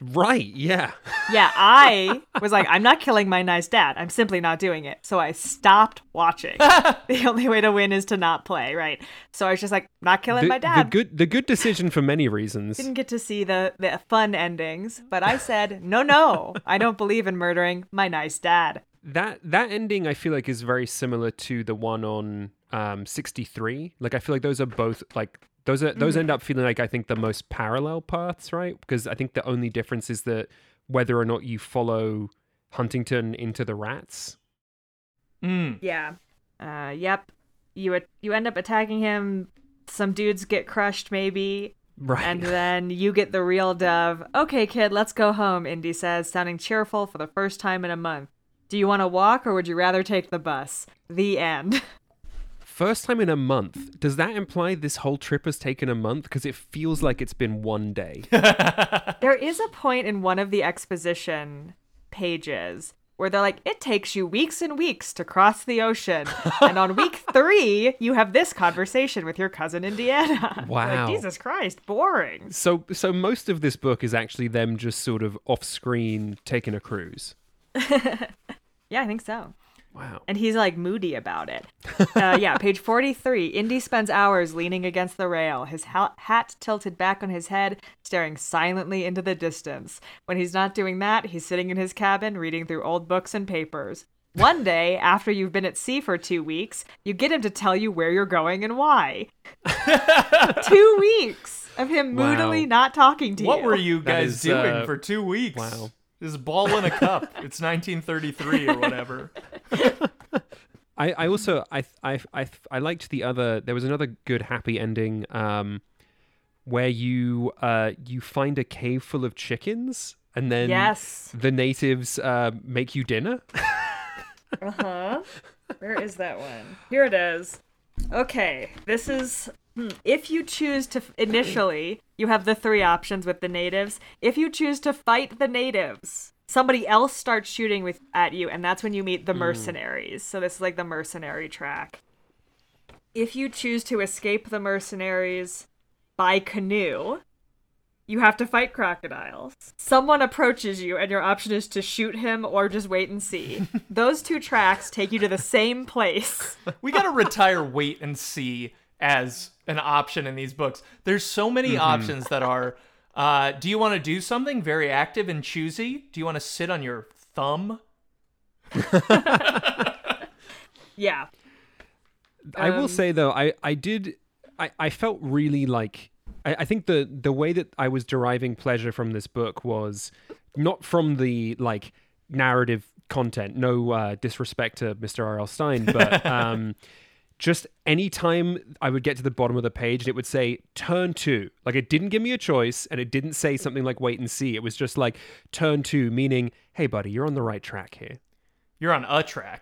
Right, yeah. Yeah, I was like, I'm not killing my nice dad. I'm simply not doing it. So I stopped watching. the only way to win is to not play, right? So I was just like, not killing The, my the dad. good the good decision for many reasons. Didn't get to see the, the fun endings, but I said, no, no, I don't believe in murdering my nice dad. that that ending I feel like is very similar to the one on um 63 like I feel like those are both like those are those end up feeling like I think the most parallel paths right because I think the only difference is that whether or not you follow Huntington into the rats Mm. Yeah. Uh, yep. You you end up attacking him. Some dudes get crushed, maybe, right and then you get the real dove. Okay, kid, let's go home. Indy says, sounding cheerful for the first time in a month. Do you want to walk or would you rather take the bus? The end. First time in a month. Does that imply this whole trip has taken a month? Because it feels like it's been one day. There is a point in one of the exposition pages where they're like, it takes you weeks and weeks to cross the ocean. and on week three, you have this conversation with your cousin Indiana. Wow. like, Jesus Christ, boring. so, so most of this book is actually them just sort of off screen taking a cruise. Yeah, I think so. Wow. And he's like moody about it. Uh, yeah, page 43. Indy spends hours leaning against the rail, his ha- hat tilted back on his head, staring silently into the distance. When he's not doing that, he's sitting in his cabin reading through old books and papers. One day, after you've been at sea for two weeks, you get him to tell you where you're going and why. two weeks of him Wow. moodily not talking to What you. What were you guys is, doing uh, for two weeks? wow. This is ball in a cup. It's 1933 or whatever. I, I also I, I I I liked the other. There was another good happy ending, um, where you uh you find a cave full of chickens, and then Yes. the natives uh make you dinner. Uh huh. Where is that one? Here it is. Okay, this is. hmm, If you choose to initially, you have the three options with the natives. If you choose to fight the natives, somebody else starts shooting with at you, and that's when you meet the hmm. mercenaries. So this is like the mercenary track. If you choose to escape the mercenaries by canoe, you have to fight crocodiles. Someone approaches you, and your option is to shoot him or just wait and see. Those two tracks take you to the same place. We got to retire wait and see as an option in these books. There's so many options that are uh, do you want to do something very active and choosy? Do you want to sit on your thumb? Yeah. I will Um, say though, I I did I I felt really like I, I think the the way that I was deriving pleasure from this book was not from the like narrative content. No uh, disrespect to Mr. R.L. Stine, but um, just anytime I would get to the bottom of the page, and it would say turn two. Like it didn't give me a choice, and it didn't say something like wait and see. It was just like turn two, meaning hey buddy, you're on the right track here. You're on a track.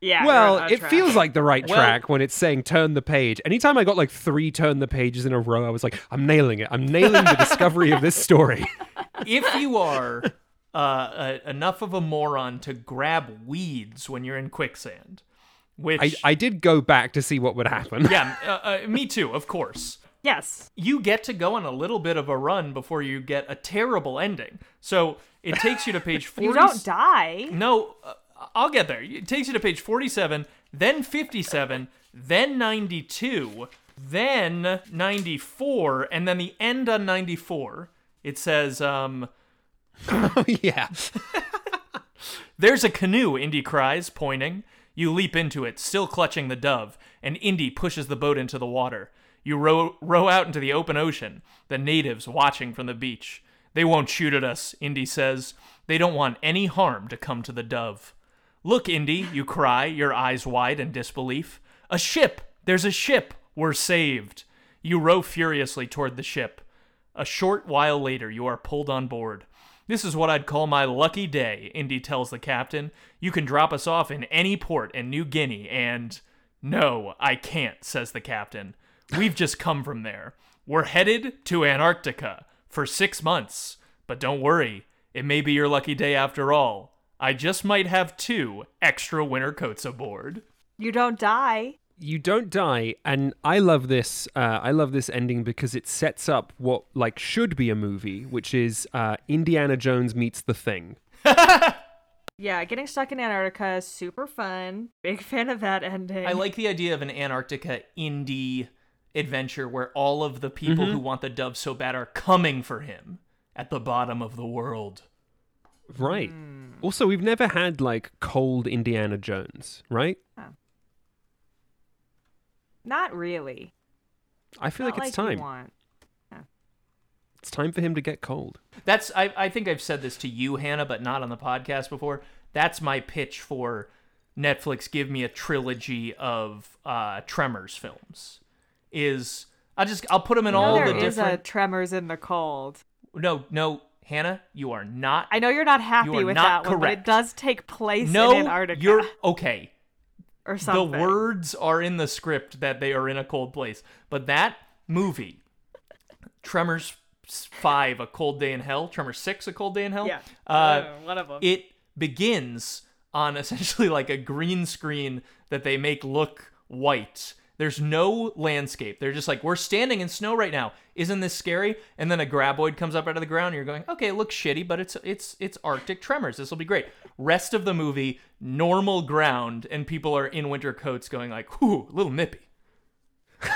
Yeah. Well, you're on a it track. feels like the right Well- track when it's saying turn the page. Anytime I got like three turn the pages in a row, I was like, I'm nailing it. I'm nailing the discovery of this story. if you are uh, uh, enough of a moron to grab weeds when you're in quicksand, which I, I did go back to see what would happen. yeah, uh, uh, me too, of course. Yes. You get to go on a little bit of a run before you get a terrible ending. So it takes you to page 40. You don't die. No, uh, I'll get there. It takes you to page 47, then 57, then 92, then 94, and then the end on 94. It says, um, yeah. There's a canoe, Indy cries, pointing. You leap into it, still clutching the dove, and Indy pushes the boat into the water. You row, row out into the open ocean, the natives watching from the beach. They won't shoot at us, Indy says. They don't want any harm to come to the dove. Look, Indy, you cry, your eyes wide in disbelief. A ship! There's a ship! We're saved! You row furiously toward the ship. A short while later, you are pulled on board. This is what I'd call my lucky day, Indy tells the captain. You can drop us off in any port in New Guinea, and. No, I can't, says the captain. We've just come from there. We're headed to Antarctica for six months. But don't worry, it may be your lucky day after all. I just might have two extra winter coats aboard. You don't die. You don't die, and I love this. Uh, I love this ending because it sets up what like should be a movie, which is uh, Indiana Jones meets the Thing. Yeah, getting stuck in Antarctica is super fun. Big fan of that ending. I like the idea of an Antarctica indie adventure where all of the people who want the dove so bad are coming for him at the bottom of the world. Right. Hmm. Also, we've never had like cold Indiana Jones, right? Not really. I feel Not like it's you time. want. It's time for him to get cold. That's I, I think I've said this to you, Hannah, but not on the podcast before. That's my pitch for Netflix. Give me a trilogy of uh, Tremors films. Is I'll just I'll put them in You know all there the is different. a Tremors in the Cold. No, no, Hannah, you are not. I know you're not happy You are with not that one, but it correct. does take place no, in Antarctica you're okay. Or something. The words are in the script that they are in a cold place. But that movie, Tremors 5, A Cold Day in Hell, Tremors 6, A Cold Day in Hell, Yeah. uh, Uh, one of them. it begins on essentially like a green screen that they make look white. There's no landscape. They're just like, we're standing in snow right now. Isn't this scary? And then a graboid comes up out of the ground. And you're going, okay, it looks shitty, but it's it's it's Arctic tremors. This will be great. Rest of the movie, normal ground, and people are in winter coats, going like, whoo, a little nippy.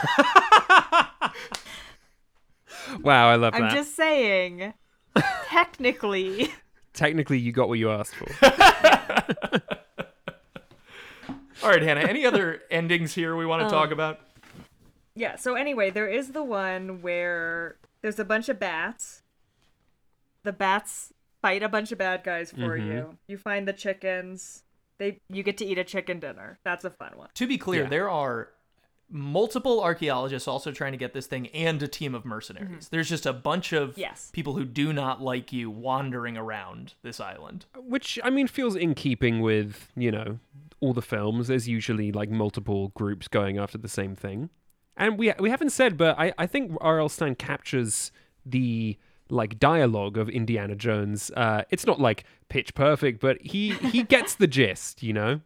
Wow, I love that. I'm just saying, technically, Technically, you got what you asked for. All right, Hannah. Any other endings here we want to talk um, about? yeah. So anyway, there is the one where there's a bunch of bats. The bats fight a bunch of bad guys for mm-hmm. you. You find the chickens. They you get to eat a chicken dinner. That's a fun one. To be clear, Yeah. there are multiple archaeologists also trying to get this thing and a team of mercenaries. There's just a bunch of Mm-hmm. Yes. people who do not like you wandering around this island. Which, I mean, feels in keeping with, you know, all the films. There's usually like multiple groups going after the same thing. And we we haven't said, but I, I think R.L. Stine captures the like dialogue of Indiana Jones. Uh, it's not like pitch perfect, but he he gets the gist, you know.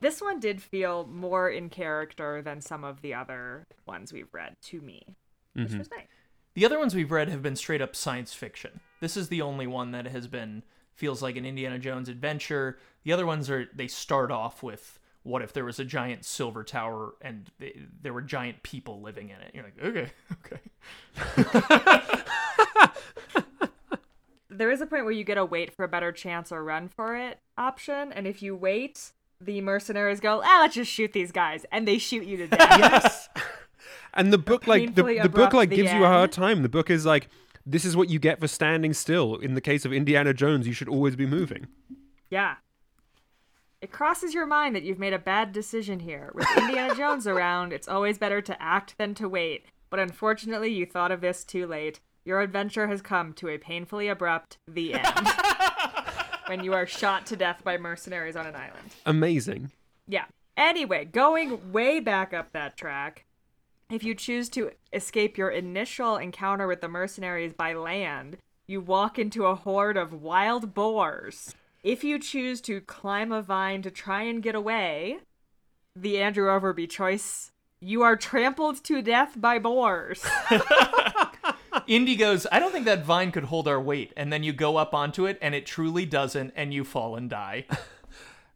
This one did feel more in character than some of the other ones we've read to me, which mm-hmm. was nice. The other ones we've read have been straight up science fiction. This is the only one that has been feels like an Indiana Jones adventure. The other ones are they start off with what if there was a giant silver tower and they, there were giant people living in it. You're like, okay, okay. there is a point where you get a wait for a better chance or run for it option, and if you wait, the mercenaries go, ah, let's just shoot these guys, and they shoot you to death. Yes. and the book like the, the book like gives you a hard time. The book is like this is what you get for standing still. In the case of Indiana Jones, you should always be moving. yeah. It crosses your mind that you've made a bad decision here. With Indiana Jones around, it's always better to act than to wait. But unfortunately, you thought of this too late. Your adventure has come to a painfully abrupt the end. when you are shot to death by mercenaries on an island. Amazing. Yeah. Anyway, going way back up that track, if you choose to escape your initial encounter with the mercenaries by land, you walk into a horde of wild boars. If you choose to climb a vine to try and get away, the Andrew Overbye choice, you are trampled to death by boars. Indy goes, I don't think that vine could hold our weight. And then you go up onto it and it truly doesn't, and you fall and die.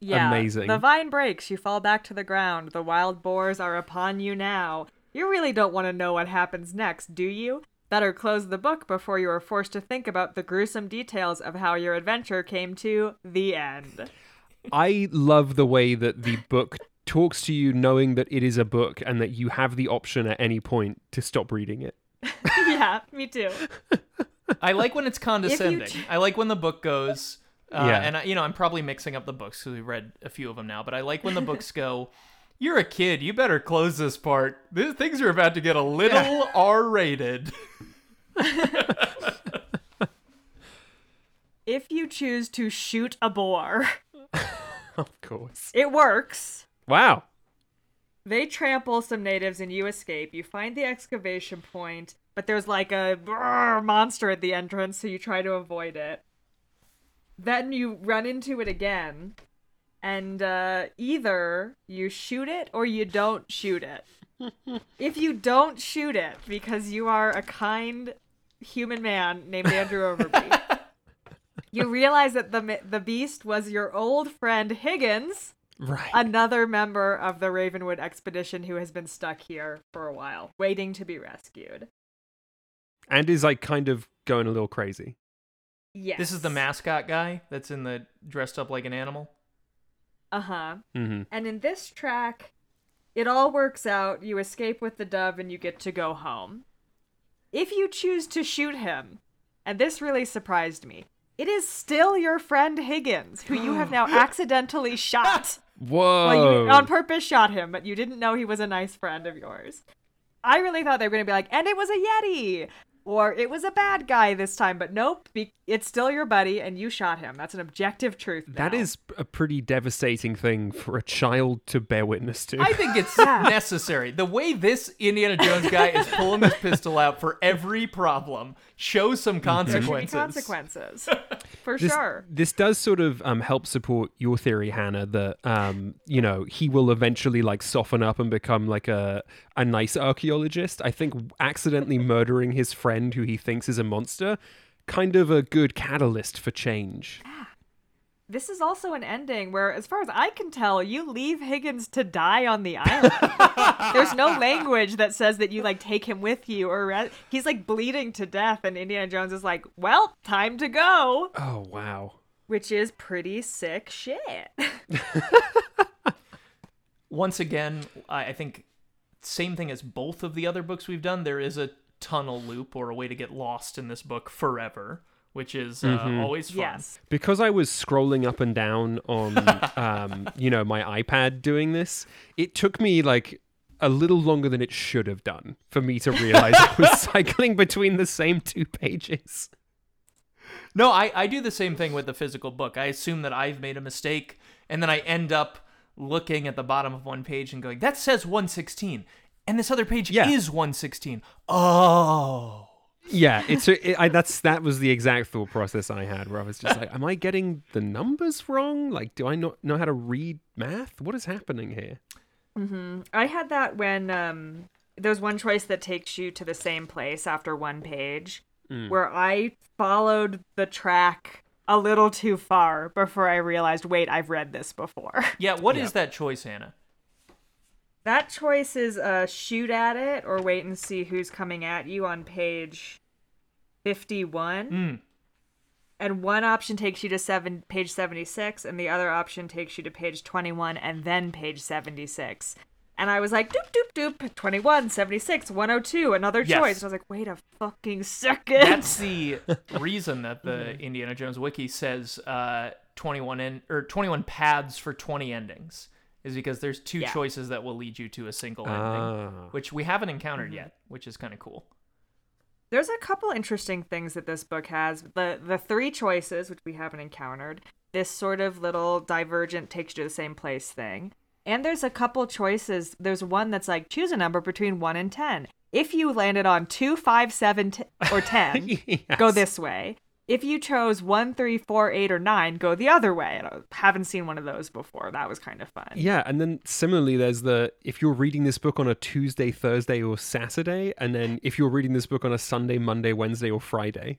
Yeah. Amazing. The vine breaks, you fall back to the ground. The wild boars are upon you now. You really don't want to know what happens next, do you? Better close the book before you are forced to think about the gruesome details of how your adventure came to the end. I love the way that the book talks to you knowing that it is a book and that you have the option at any point to stop reading it. yeah, me too. I like when it's condescending. ch- I like when the book goes, uh, Yeah. and I, you know, I'm probably mixing up the books because we've read a few of them now. But I like when the books go, "You're a kid. You better close this part. This, things are about to get a little R-rated." If you choose to shoot a boar, Of course. it works. Wow. They trample some natives and you escape. You find the excavation point, but there's like a brrr monster at the entrance, so you try to avoid it. Then you run into it again, and uh, either you shoot it or you don't shoot it. if you don't shoot it because you are a kind human man named Andrew Overbye, you realize that the the beast was your old friend Higgins Right. another member of the Ravenwood expedition who has been stuck here for a while, waiting to be rescued. and is like kind of going a little crazy. Yes. This is the mascot guy that's in the dressed up like an animal. Uh huh. Mm-hmm. And in this track, it all works out. You escape with the dove and you get to go home. If you choose to shoot him, and this really surprised me, it is still your friend Higgins, who you have now accidentally shot. Whoa. Well, you on purpose shot him, but you didn't know he was a nice friend of yours. I really thought they were going to be like, and it was a Yeti. Or it was a bad guy this time, but nope, it's still your buddy and you shot him. That's an objective truth. That now. is a pretty devastating thing for a child to bear witness to. I think it's necessary. The way this Indiana Jones guy is pulling his pistol out for every problem shows some There be consequences. consequences. For this, sure. this does sort of um, help support your theory, Hannah, that um, you know he will eventually like soften up and become like a a nice archaeologist. I think accidentally murdering his friend, who he thinks is a monster, kind of a good catalyst for change. Ah, this is also an ending where, as far as I can tell, you leave Higgins to die on the island. There's no language that says that you like take him with you, or re- he's like bleeding to death, and Indiana Jones is like, "Well, time to go," Oh wow. which is pretty sick shit. Once again, I I think same thing as both of the other books we've done. There is a tunnel loop or a way to get lost in this book forever, which is uh, always fun. yes. because I was scrolling up and down on, um, you know, my iPad doing this, it took me like a little longer than it should have done for me to realize I was cycling between the same two pages. No, I, I do the same thing with the physical book. I assume that I've made a mistake, and then I end up looking at the bottom of one page and going, that says 116. And this other page Yeah. is 116. Oh. Yeah, it's a, it, I, that's that was the exact thought process I had, where I was just like, "Am I getting the numbers wrong? Like, do I not know how to read math? What is happening here?" I had that when um, there's one choice that takes you to the same place after one page, where I followed the track a little too far before I realized, wait, I've read this before. Yeah, What is Yeah. that choice, Hannah? that choice is uh, shoot at it or wait and see who's coming at you on page 51. Mm. And one option takes you to seven, page 76, and the other option takes you to page 21 and then page 76. And I was like, doop, doop, doop, 21, 76, 102, another Yes. choice. And I was like, wait a fucking second. That's the reason that the Indiana Jones wiki says uh, 21 en- or 21 paths for 20 endings is because there's two Yeah. choices that will lead you to a single ending, Ah. which we haven't encountered yet, which is kind of cool. There's a couple interesting things that this book has. The the three choices, which we haven't encountered, this sort of little divergent takes you to the same place thing. And there's a couple choices. There's one that's like choose a number between one and ten. If you landed on two, five, seven, t- or ten, go this way. If you chose one, three, four, eight, or nine, go the other way. I haven't seen one of those before. That was kind of fun. Yeah, and then similarly, there's the if you're reading this book on a Tuesday, Thursday, or Saturday, and then if you're reading this book on a Sunday, Monday, Wednesday, or Friday.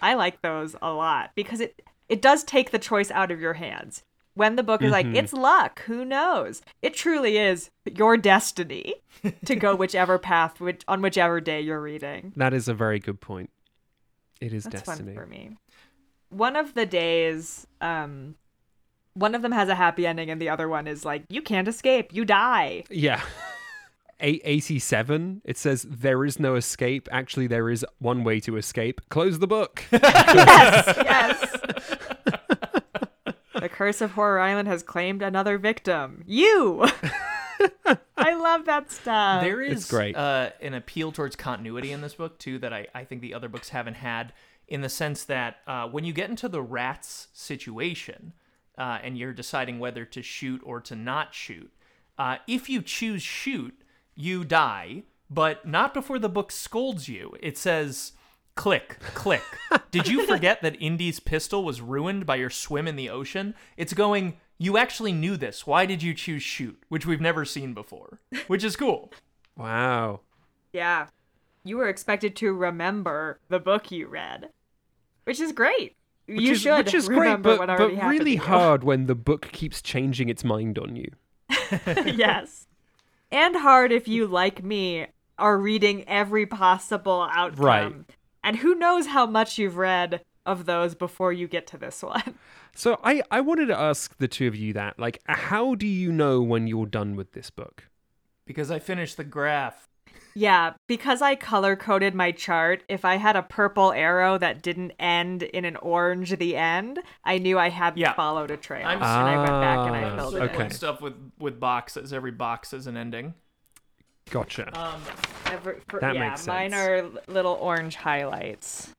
I like those a lot because it it does take the choice out of your hands. When the book is like, it's luck, who knows? It truly is your destiny to go whichever path which, on whichever day you're reading. That is a very good point. It is That's destiny. fun for me. One of the days, um, one of them has a happy ending, and the other one is like, you can't escape, you die. Yeah. 887 it says, There is no escape. Actually, there is one way to escape. Close the book. yes, yes. the curse of Horror Island has claimed another victim. You. I love that stuff. There is It's great. Uh, an appeal towards continuity in this book too that I, I think the other books haven't had in the sense that uh, when you get into the rats situation uh, and you're deciding whether to shoot or to not shoot, uh, if you choose shoot, you die, but not before the book scolds you. It says. Click, click. Did you forget that Indy's pistol was ruined by your swim in the ocean? It's going, you actually knew this. Why did you choose shoot? Which we've never seen before, which is cool. wow. Yeah. You were expected to remember the book you read, which is great. Which you is, should which is great, but, what but happened really hard when the book keeps changing its mind on you. yes. And hard if you, like me, are reading every possible outcome. Right. And who knows how much you've read of those before you get to this one. So I, I wanted to ask the two of you that. Like, how do you know when you're done with this book? Because I finished the graph. Yeah, because I color coded my chart, if I had a purple arrow that didn't end in an orange the end, I knew I hadn't Yeah. followed a trail. I'm and I went back and Ah, I filled So it okay. in. Stuff with with boxes. Every box is an ending. Gotcha. Um, Ever, for, That yeah, makes mine are little orange highlights.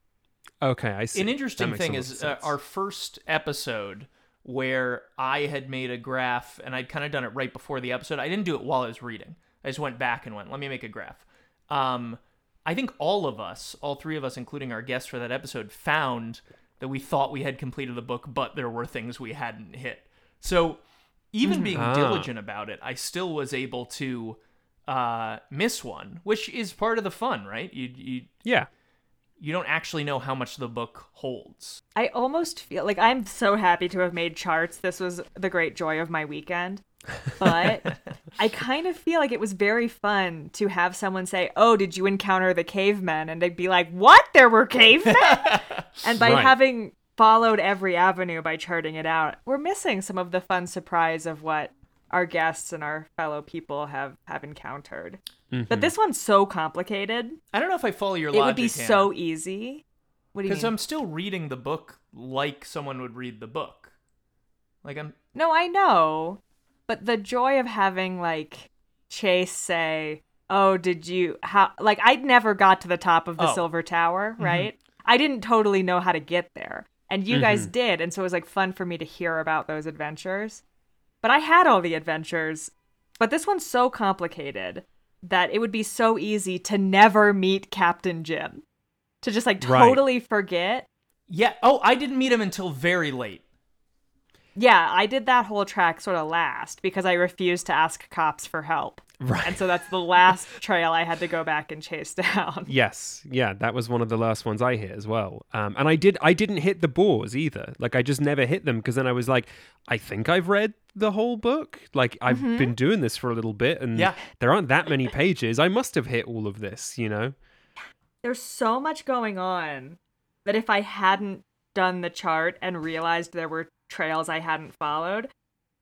okay, I see. an interesting thing is uh, our first episode where I had made a graph and I'd kind of done it right before the episode. I didn't do it while I was reading. I just went back and went, let me make a graph. Um, I think all of us, all three of us, including our guests for that episode, found that we thought we had completed the book, but there were things we hadn't hit. So even being Ah. diligent about it, I still was able to uh, miss one, which is part of the fun, right? You you yeah. you don't actually know how much the book holds. I almost feel like I'm so happy to have made charts. This was the great joy of my weekend. But I kind of feel like it was very fun to have someone say, Oh, did you encounter the cavemen? And they'd be like, What? There were cavemen? and by Right. having followed every avenue by charting it out, we're missing some of the fun surprise of what our guests and our fellow people have, have encountered. But mm-hmm. this one's so complicated. I don't know if I follow your it logic. It would be so easy. What do you because? I'm still reading the book like someone would read the book. Like I'm No, I know. But the joy of having like Chase say, "Oh, did you how like I never got to the top of the Oh. Silver Tower, mm-hmm. right? I didn't totally know how to get there. And you guys mm-hmm. did, and so it was like fun for me to hear about those adventures. But I had all the adventures. But this one's so complicated that it would be so easy to never meet Captain Jim. To just like Right. totally forget yeah. Oh, I didn't meet him until very late. Yeah, I did that whole track sort of last because I refused to ask cops for help. Right. And so that's the last trail I had to go back and chase down. Yes, yeah, that was one of the last ones I hit as well. Um, and I did, I didn't hit the boars either. Like I just never hit them because then I was like, I think I've read the whole book. Like I've been doing this for a little bit, and Yeah. there aren't that many pages. I must have hit all of this, you know. There's so much going on that if I hadn't done the chart and realized there were trails I hadn't followed,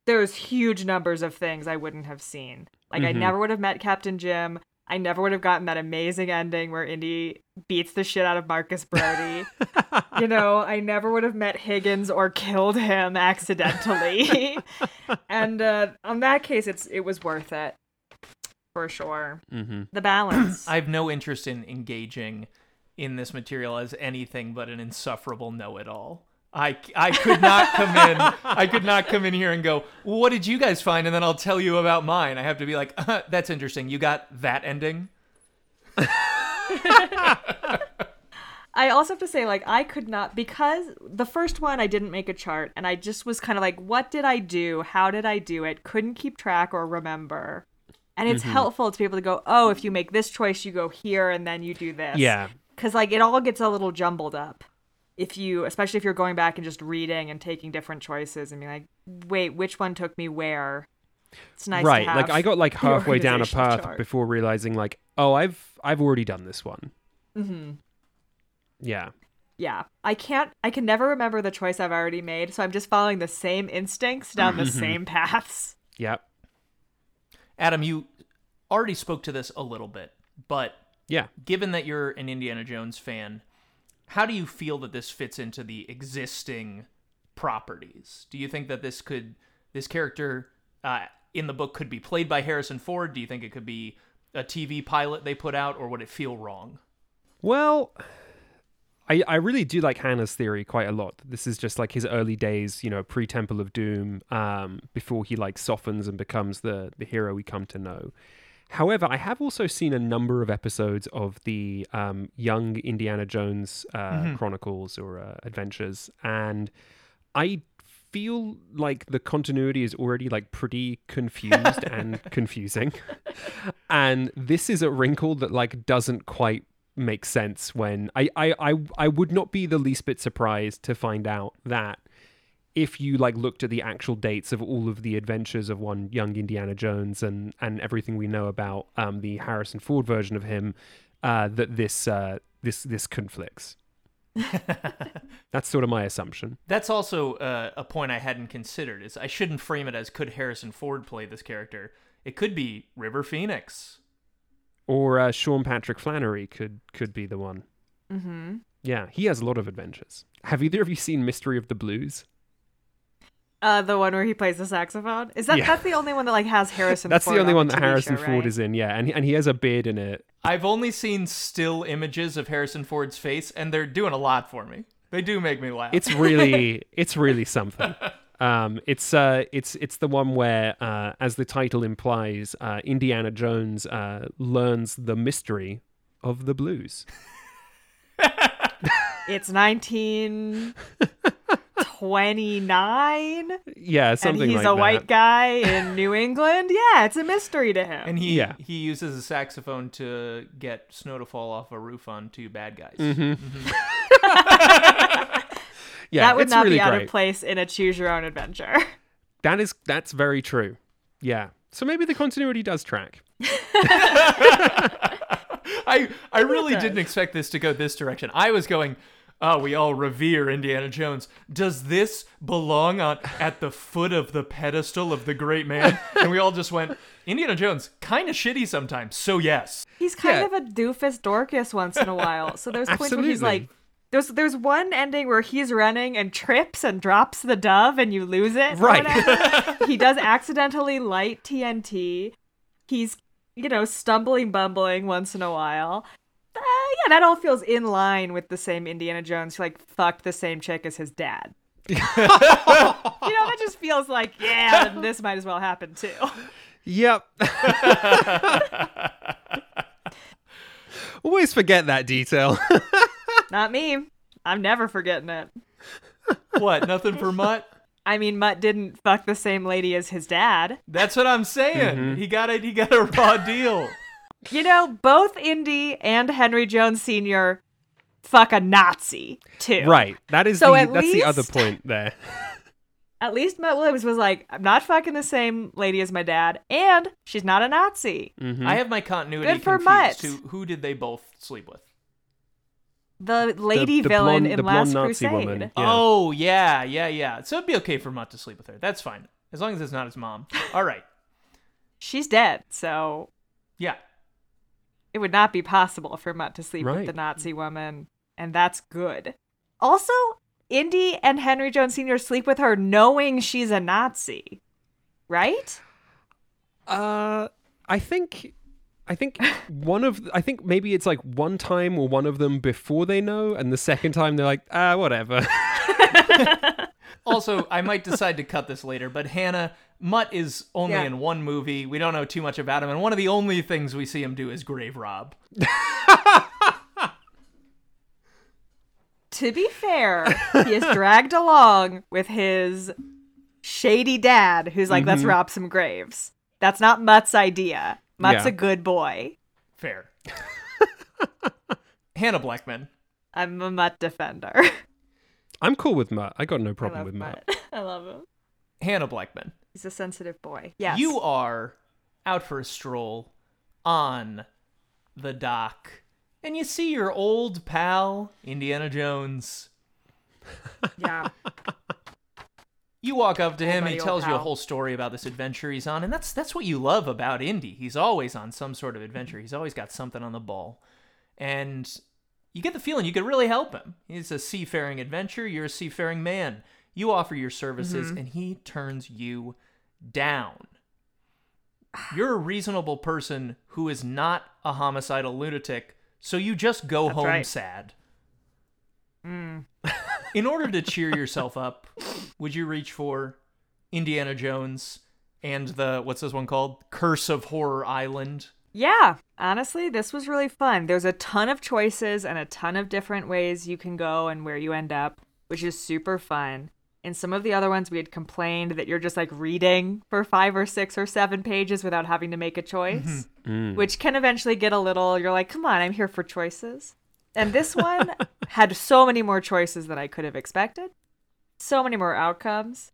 there's huge numbers of things I wouldn't have seen. Like I Mhm. never would have met Captain Jim. I never would have gotten that amazing ending where Indy beats the shit out of Marcus Brody. you know, I never would have met Higgins or killed him accidentally. and uh, on that case, it's it was worth it for sure. Mm-hmm. The balance. I have no interest in engaging in this material as anything but an insufferable know-it-all. I, I could not come in. I could not come in here and go, well, "What did you guys find?" And then I'll tell you about mine. I have to be like, uh, "That's interesting. You got that ending." I also have to say, like, I could not because the first one I didn't make a chart, and I just was kind of like, what did I do? How did I do it? Couldn't keep track or remember. And it's helpful to be able to go, oh, if you make this choice, you go here, and then you do this. Yeah, because like it all gets a little jumbled up if you especially if you're going back and just reading and taking different choices and being like wait which one took me where it's nice right. to have Like I got like halfway down a path chart. before realizing, like, oh, I've I've already done this one. hmm Yeah. yeah i can't i can never remember the choice i've already made so i'm just following the same instincts down the same paths Yep. Adam, you already spoke to this a little bit, but Yeah. given that you're an Indiana Jones fan, how do you feel that this fits into the existing properties? Do you think that this could this character uh, in the book could be played by Harrison Ford? Do you think it could be a TV pilot they put out, or would it feel wrong? Well, I I really do like Hannah's theory quite a lot. This is just like his early days, you know, pre Temple of Doom, um, before he like softens and becomes the the hero we come to know. However, I have also seen a number of episodes of the um, young Indiana Jones uh, Chronicles or uh, Adventures, and I feel like the continuity is already like pretty confused and confusing. and this is a wrinkle that like doesn't quite make sense when I, I I I would not be the least bit surprised to find out that if you like looked at the actual dates of all of the adventures of one young Indiana Jones and and everything we know about um the Harrison Ford version of him uh that this uh this this conflicts. That's sort of my assumption. That's also uh, a point I hadn't considered. Is I shouldn't frame it as could Harrison Ford play this character. It could be River Phoenix. Or uh, Sean Patrick Flanery could could be the one. mm-hmm Yeah, he has a lot of adventures. Have either of you seen Mystery of the Blues? Uh, the one where he plays the saxophone. Is that Yeah. that's the only one that like has Harrison? That's Ford the only on one the that TV Harrison show, Ford right? is in, yeah, and he, and he has a beard in it. I've only seen still images of Harrison Ford's face, and they're doing a lot for me. They do make me laugh. It's really, it's really something. Um, it's uh, it's it's the one where, uh, as the title implies, uh, Indiana Jones uh, learns the mystery of the blues. It's 1929, Yeah, and something he's like a that. white guy in New England. Yeah, it's a mystery to him. and he Yeah. he uses a saxophone to get snow to fall off a roof on two bad guys. Mm-hmm. Yeah, that would it's not really be out great. of place in a choose your own adventure. That is that's very true. Yeah. So maybe the continuity does track. I I really didn't expect this to go this direction. I was going, oh, we all revere Indiana Jones. Does this belong on at the foot of the pedestal of the great man? And we all just went, Indiana Jones, kind of shitty sometimes. So yes. He's kind Yeah. of a doofus Dorcas once in a while. So there's points where he's like, there's there's one ending where he's running and trips and drops the dove and you lose it. Right. he does accidentally light TNT. He's you know stumbling, bumbling once in a while. Yeah, that all feels in line with the same Indiana Jones who like fucked the same chick as his dad. you know, that just feels like yeah, then this might as well happen too. Yep. Always forget that detail. Not me. I'm never forgetting it. What? Nothing for Mutt? I mean, Mutt didn't fuck the same lady as his dad. That's what I'm saying. Mm-hmm. He got a he got a raw deal. You know, both Indy and Henry Jones Sr. fuck a Nazi, too. right. That is So the at that's the other point there. At least Mutt Williams was like, I'm not fucking the same lady as my dad, and she's not a Nazi. Mm-hmm. I have my continuity Good for confused. Mutt. Who, who did they both sleep with? The lady the villain blonde- in the Last blonde Nazi Crusade. woman. Yeah. Oh yeah, yeah, yeah. So it'd be okay for Mutt to sleep with her. That's fine, as long as it's not his mom. All right. She's dead, so Yeah. It would not be possible for Mutt to sleep with the Nazi woman, and that's good. Also, Indy and Henry Jones Sr. sleep with her knowing she's a Nazi, right? Uh, I think, I think one of, I think maybe it's like one time or one of them before they know, and the second time they're like, ah, whatever. Also, I might decide to cut this later, but Hannah Mutt is only Yeah. in one movie. We don't know too much about him, and one of the only things we see him do is grave rob. To be fair, he is dragged along with his shady dad, who's like, let's mm-hmm. rob some graves. That's not Mutt's idea. Mutt's Yeah. a good boy. Fair. Hannah Blechman. I'm a Mutt defender. I'm cool with Matt. I got no problem with Matt. Mutt. I love him. Hannah Blechman. He's a sensitive boy. Yes. You are out for a stroll on the dock, and you see your old pal, Indiana Jones. Yeah. You walk up to him, Hey, he tells you a whole story about this adventure he's on, and that's that's what you love about Indy. He's always on some sort of adventure. He's always got something on the ball. And you get the feeling you could really help him. He's a seafaring adventure, you're a seafaring man. You offer your services Mm-hmm. and he turns you down. You're a reasonable person who is not a homicidal lunatic, so you just go That's home right. sad. In order to cheer yourself up, would you reach for Indiana Jones and the what's this one called? Curse of Horror Island. Yeah, honestly, this was really fun. There's a ton of choices and a ton of different ways you can go and where you end up, which is super fun. In some of the other ones, we had complained that you're just like reading for five or six or seven pages without having to make a mm-hmm. choice, mm. which can eventually get a little, you're like, come on, I'm here for choices. And this one had so many more choices than I could have expected, so many more outcomes.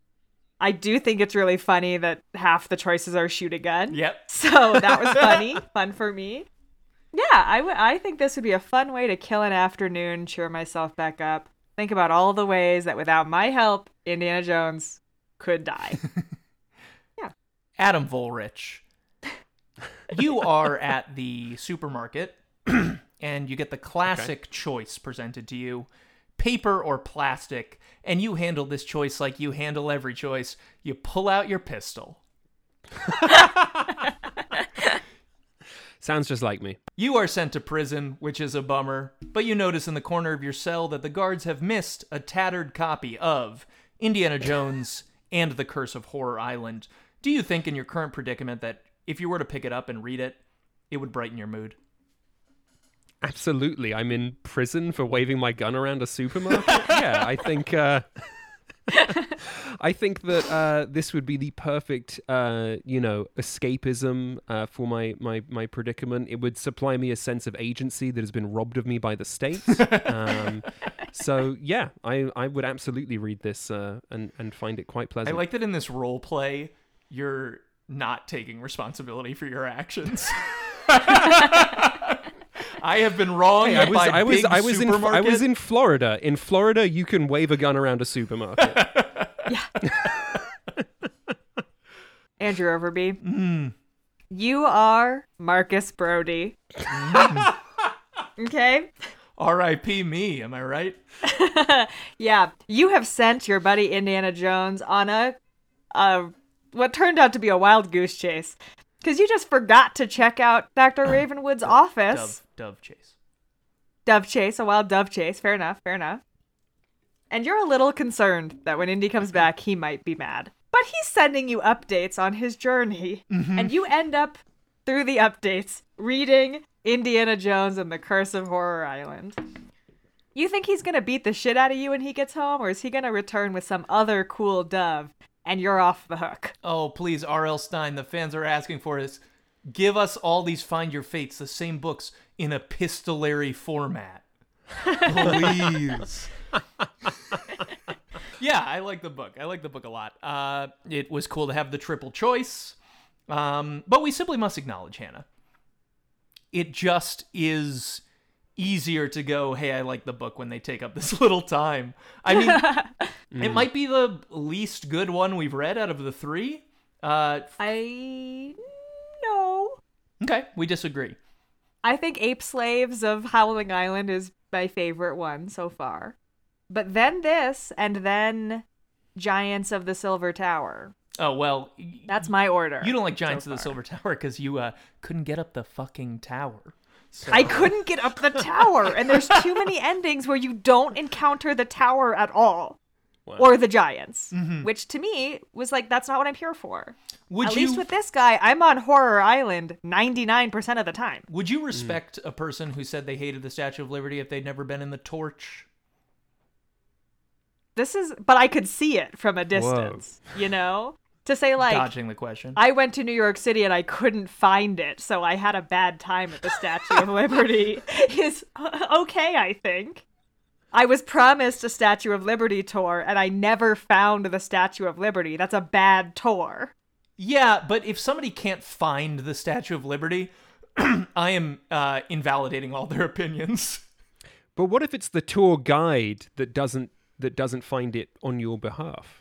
I do think it's really funny that half the choices are shoot a gun. Yep. So that was funny, fun for me. Yeah, I would- I think this would be a fun way to kill an afternoon, cheer myself back up. Think about all the ways that without my help, Indiana Jones could die. Yeah. Adam Volrich. You are at the supermarket and you get the classic choice presented to you paper or plastic. And you handle this choice like you handle every choice. You pull out your pistol. Sounds just like me. You are sent to prison, which is a bummer, but you notice in the corner of your cell that the guards have missed a tattered copy of Indiana Jones and the Curse of Horror Island. Do you think, in your current predicament, that if you were to pick it up and read it, it would brighten your mood? Absolutely. I'm in prison for waving my gun around a supermarket. yeah, I think uh I think that uh, this would be the perfect, uh, you know, escapism uh, for my, my my predicament. It would supply me a sense of agency that has been robbed of me by the state. um, so yeah, I I would absolutely read this uh, and and find it quite pleasant. I like that in this role play, you're not taking responsibility for your actions. I have been wrong. Hey, I was by I was big I was in I was in Florida. In Florida, you can wave a gun around a supermarket. Yeah. Andrew Overbye. Mm. You are Marcus Brody. Mm. okay? R.I.P. me. Am I right? Yeah, you have sent your buddy Indiana Jones on a, a what turned out to be a wild goose chase because you just forgot to check out Dr. Ravenwood's office. Dove, dove chase. Dove chase, a wild dove chase. Fair enough, fair enough. And you're a little concerned that when Indy comes back, he might be mad. But he's sending you updates on his journey. Mm-hmm. And you end up, through the updates, reading Indiana Jones and the Curse of Horror Island. You think he's gonna beat the shit out of you when he gets home, or is he gonna return with some other cool dove and you're off the hook? Oh, please, R.L. Stine. The fans are asking for this. Give us all these Find Your Fates, the same books, in epistolary format. Please. yeah, I like the book. I like the book a lot. Uh, it was cool to have the triple choice. Um, but we simply must acknowledge, Hannah. It just is easier to go, hey, I like the book when they take up this little time. I mean, it might be the least good one we've read out of the three. Uh, I. No. okay, we disagree. I think Ape Slaves of Howling Island is my favorite one so far. But then this, and then Giants of the Silver Tower. Oh, well, That's my order. you don't like Giants so of the. Silver Tower because you uh, couldn't get up the fucking tower. So. I couldn't get up the tower, and there's too many endings where you don't encounter the tower at all. Or the giants, which to me was like, that's not what I'm here for. Mm-hmm. Would At you least with this guy, I'm on Horror Island 99% of the time. would you respect a person who said they hated the Statue of Liberty if they'd never been in the Torch? This is, but I could see it from a distance, you know? To say, like, Dodging the question. I went to New York City and I couldn't find it, so I had a bad time at the Statue of Liberty. Is uh, okay, I think. I was promised a Statue of Liberty tour and I never found the Statue of Liberty. That's a bad tour. Yeah, but if somebody can't find the Statue of Liberty, I am uh, invalidating all their opinions. But what if it's the tour guide that doesn't that doesn't find it on your behalf?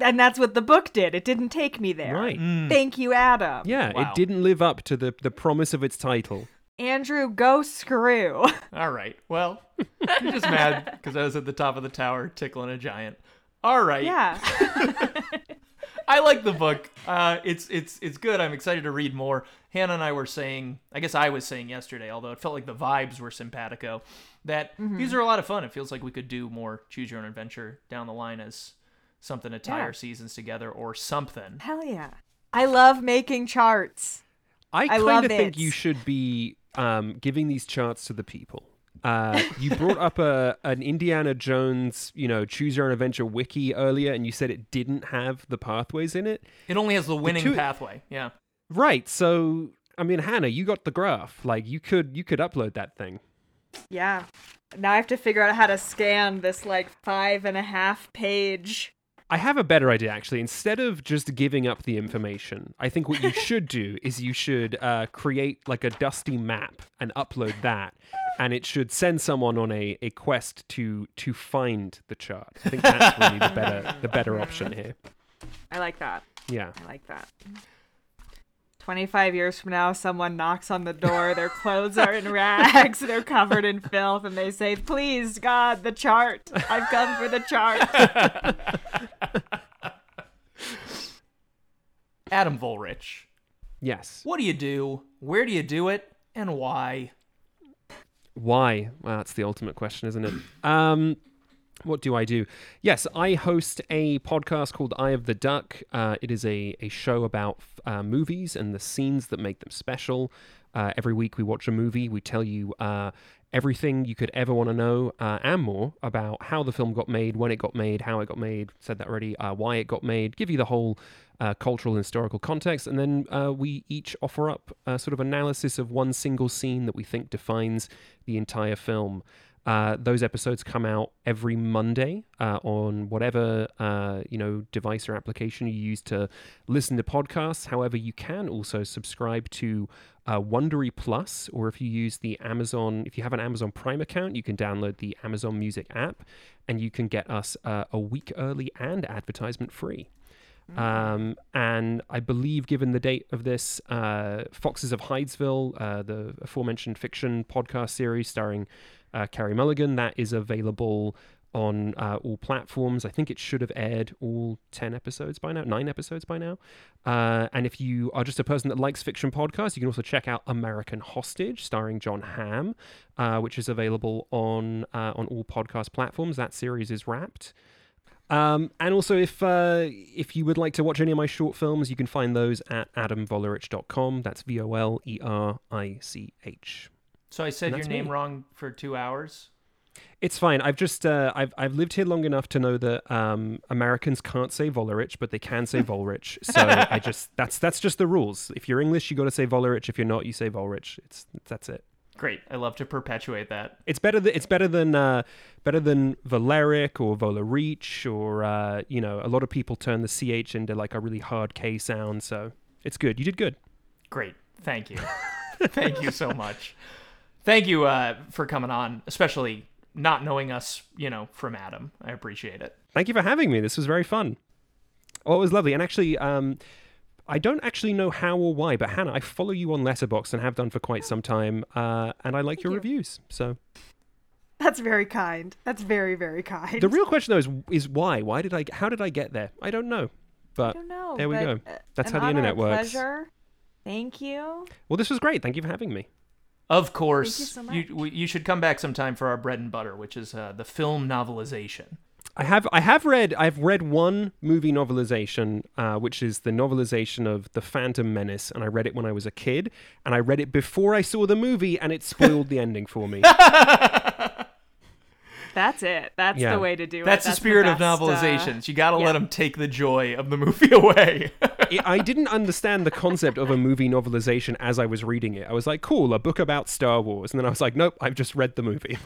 And that's what the book did. It didn't take me there. Right. Thank you, Adam. Yeah, Wow. it didn't live up to the, the promise of its title. Andrew, go screw. All right. Well, you're just mad because I was at the top of the tower tickling a giant. All right. yeah. I like the book. Uh, it's it's it's good. I'm excited to read more. Hannah and I were saying, I guess I was saying yesterday, although it felt like the vibes were simpatico, that these are a lot of fun. It feels like we could do more choose your own adventure down the line as something to tie Yeah. our seasons together or something. Hell yeah. I love making charts. I I kind of think you should be um, giving these charts to the people. Uh, you brought up a an Indiana Jones, you know, choose your own adventure wiki earlier, and you said it didn't have the pathways in it. It only has the winning two- pathway. Yeah. Right. So, I mean, Hannah, you got the graph. Like, you could you could upload that thing. Yeah. Now I have to figure out how to scan this like five and a half page. I have a better idea, actually. Instead of just giving up the information, I think what you should do is you should uh, create like a dusty map and upload that, and it should send someone on a, a quest to to find the chart. I think that's really the better the better option here. I like that. Yeah. I like that. 25 years from now, someone knocks on the door. Their clothes are in rags. They're covered in filth. And they say, Please, God, the chart. I've come for the chart. Adam Volrich, Yes. what do you do? Where do you do it? And why? Why? Well, that's the ultimate question, isn't it? Um, what do I do? Yes, I host a podcast called Eye of the Duck. Uh, it is a, a show about uh, movies and the scenes that make them special. Uh, every week we watch a movie. We tell you uh, everything you could ever want to know uh, and more about how the film got made, when it got made, how it got made. Said that already. Uh, why it got made. Give you the whole cultural and historical context, and then we each offer up a sort of analysis of one single scene that we think defines the entire film. Uh, those episodes come out every Monday uh, on whatever uh, you know device or application you use to listen to podcasts. However, you can also subscribe to uh, Wondery Plus, or if you use the Amazon, if you have an Amazon Prime account, you can download the Amazon Music app, and you can get us uh, a week early and advertisement free. Um, and I believe, given the date of this, uh, Foxes of Hydesville, uh, the aforementioned fiction podcast series starring uh, Carey Mulligan, that is available on uh, all platforms. I think it should have aired all 10 episodes by now, nine episodes by now. Uh, and if you are just a person that likes fiction podcasts, you can also check out American Hostage, starring Jon Hamm, uh, which is available on uh, on all podcast platforms. That series is wrapped. Um, and also, if uh, if you would like to watch any of my short films, you can find those at adamvolerich.com. That's V O L E R I C H. So I said your name me. wrong for two hours. It's fine. I've just uh, I've I've lived here long enough to know that um, Americans can't say Volerich, but they can say Volrich. So I just that's that's just the rules. If you're English, you got to say Volerich. If you're not, you say Volrich. It's that's it. Great. I love to perpetuate that. It's better than it's better than uh, better than Valeric or Volerich or uh, you know a lot of people turn the ch into like a really hard k sound. So it's good. You did good. Great. Thank you. Thank you so much. Thank you uh, for coming on, especially not knowing us, you know, from Adam. I appreciate it. Thank you for having me. This was very fun. Oh, it was lovely. And actually, um, I don't actually know how or why, but Hannah, I follow you on Letterboxd and have done for quite some time, uh, and I like your you. reviews. So That's very kind. That's very, very kind. the real question though is, is why? Why did I? How did I get there? I don't know. I But don't know. there we but, go. uh, That's how the internet works. Pleasure. Thank you. well, this was great. Thank you for having me. Of course, so you, we- you should come back sometime for our bread and butter, which is uh, the film novelization. I have I have read I've read one movie novelization, uh, which is the novelization of The Phantom Menace, and I read it when I was a kid, and I read it before I saw the movie, and it spoiled the ending for me. That's it. That's Yeah. the way to do That's it. the spirit of best, uh, novelizations. you got to yeah. let them take the joy of the movie away. It, I didn't understand the concept of a movie novelization as I was reading it. I was like, cool, a book about Star Wars. And then I was like, nope, I've just read the movie.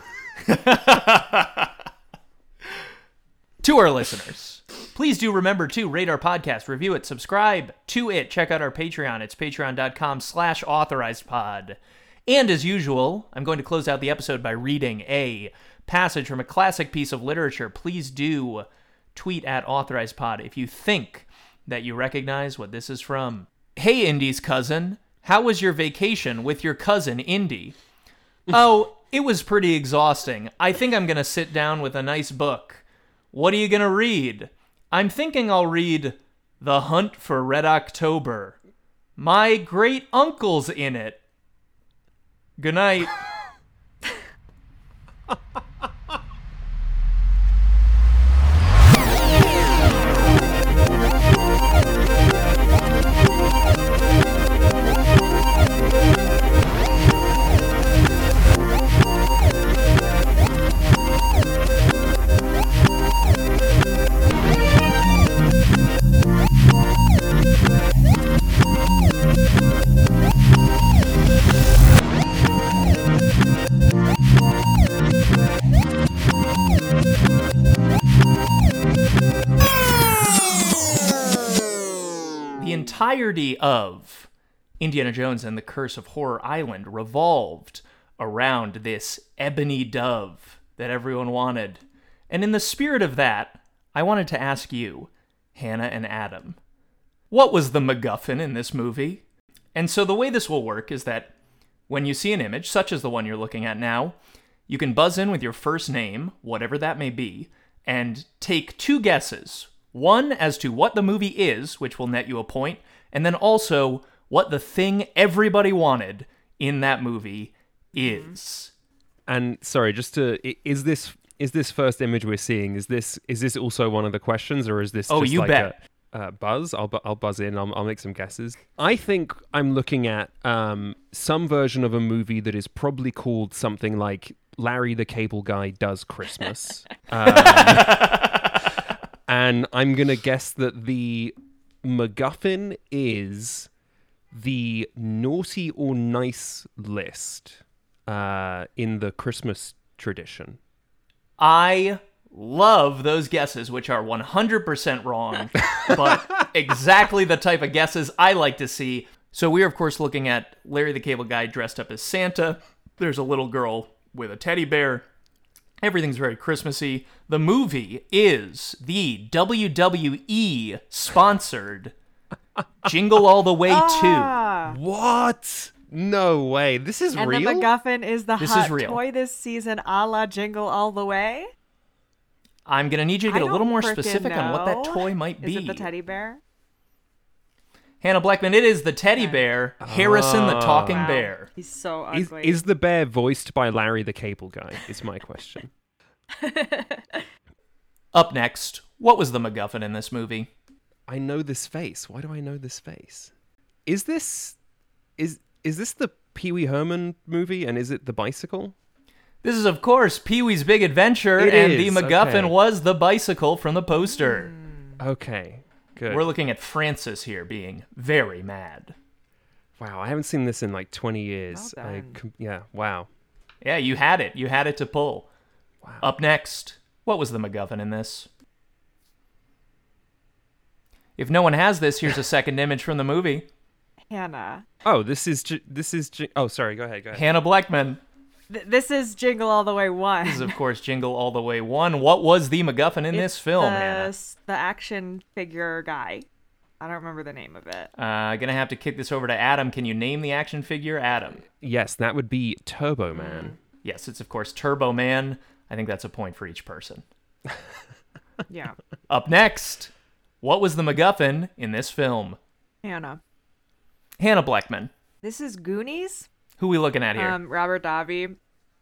to our listeners, please do remember to rate our podcast, review it, subscribe to it, check out our Patreon. It's patreon.com slash authorized pod. And as usual, I'm going to close out the episode by reading a passage from a classic piece of literature. Please do tweet at authorized pod if you think that you recognize what this is from. Hey, Indy's cousin, how was your vacation with your cousin, Indy? Oh, it was pretty exhausting. I think I'm going to sit down with a nice book. What are you going to read? I'm thinking I'll read The Hunt for Red October. My great uncle's in it. Good night. entirety of Indiana Jones and the Curse of Horror Island revolved around this ebony dove that everyone wanted. And in the spirit of that, I wanted to ask you, Hannah and Adam, what was the MacGuffin in this movie? And so the way this will work is that when you see an image, such as the one you're looking at now, you can buzz in with your first name, whatever that may be, and take two guesses. One as to what the movie is, which will net you a point, and then also what the thing everybody wanted in that movie is. And sorry, just to is this is this first image we're seeing? Is this is this also one of the questions, or is this? Oh, just you like bet. A, uh, buzz. I'll bu- I'll buzz in. I'll, I'll make some guesses. I think I'm looking at um, some version of a movie that is probably called something like Larry the Cable Guy Does Christmas. um, and I'm gonna guess that the MacGuffin is the naughty or nice list uh, in the Christmas tradition. I love those guesses, which are 100% wrong, but exactly the type of guesses I like to see. So we are, of course, looking at Larry the Cable Guy dressed up as Santa. There's a little girl with a teddy bear. Everything's very Christmassy. The movie is the WWE sponsored Jingle All the Way 2. Ah. What? No way. This is And real. the MacGuffin is the This is hot real. toy this season, a la Jingle All the Way. I'm going to need you to get a little more frickin' specific on what that toy might be. Is it the teddy bear? Hannah Blechman, it is the teddy bear, Harrison the oh. talking Wow. bear. He's so is, ugly. is the bear voiced by Larry the Cable Guy? Is my question. Up next, what was the MacGuffin in this movie? I know this face. Why do I know this face? Is this is is this the Pee Wee Herman movie? And is it the bicycle? This is, of course, Pee Wee's Big Adventure, It and is, the MacGuffin okay. was the bicycle from the poster. Hmm. Okay, good. We're looking at Francis here being very mad. wow, I haven't seen this in like twenty years. Well I yeah, wow. Yeah, you had it. You had it to pull. Wow. Up next, what was the MacGuffin in this? If no one has this, here's a second image from the movie. Hannah. Oh, this is this is oh, sorry. Go ahead. Go ahead. Hannah Blechman. Th- this is Jingle All the Way 1. This is, of course, Jingle All the Way 1. What was the MacGuffin in this film, the, Hannah? s- The action figure guy. I don't remember the name of it. Uh, gonna have to kick this over to Adam. Can you name the action figure, Adam? Yes, that would be Turbo Man. Yes, it's of course Turbo Man. I think that's a point for each person. Yeah. Up next, what was the MacGuffin in this film? Hannah. Hannah Blechman. This is Goonies. Who we looking at here? Um, Robert Davi.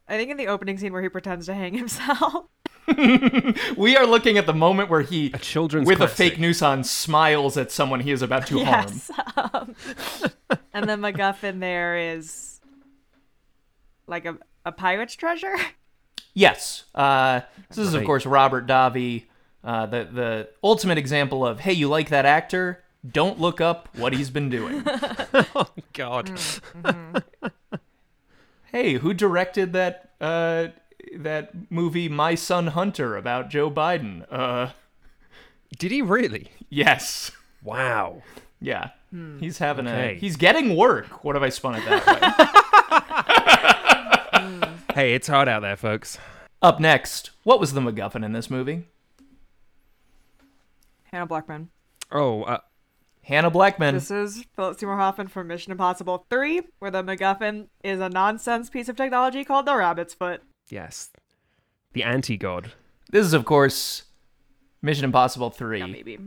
I think in the opening scene where he pretends to hang himself. we are looking at the moment where he, A children's with a fake noose on, smiles at someone he is about to harm. Um, and the MacGuffin there is like a, a pirate's treasure. Yes. Uh, this is, of course, Robert Davi, uh, the the ultimate example of hey, you like that actor? Don't look up what he's been doing. Oh God. Hey, who directed that uh, that movie My Son Hunter about Joe Biden? Uh, Did he really? yes. Wow. Yeah. He's having Okay. a he's getting work. What have I spun it that way? Hey, it's hard out there, folks. Up next, what was the MacGuffin in this movie? Hannah Blechman. Oh, uh, Hannah Blechman. This is Philip Seymour Hoffman from Mission Impossible 3, where the MacGuffin is a nonsense piece of technology called the rabbit's foot. yes. The anti-god. This is, of course, Mission Impossible 3 Yeah, maybe.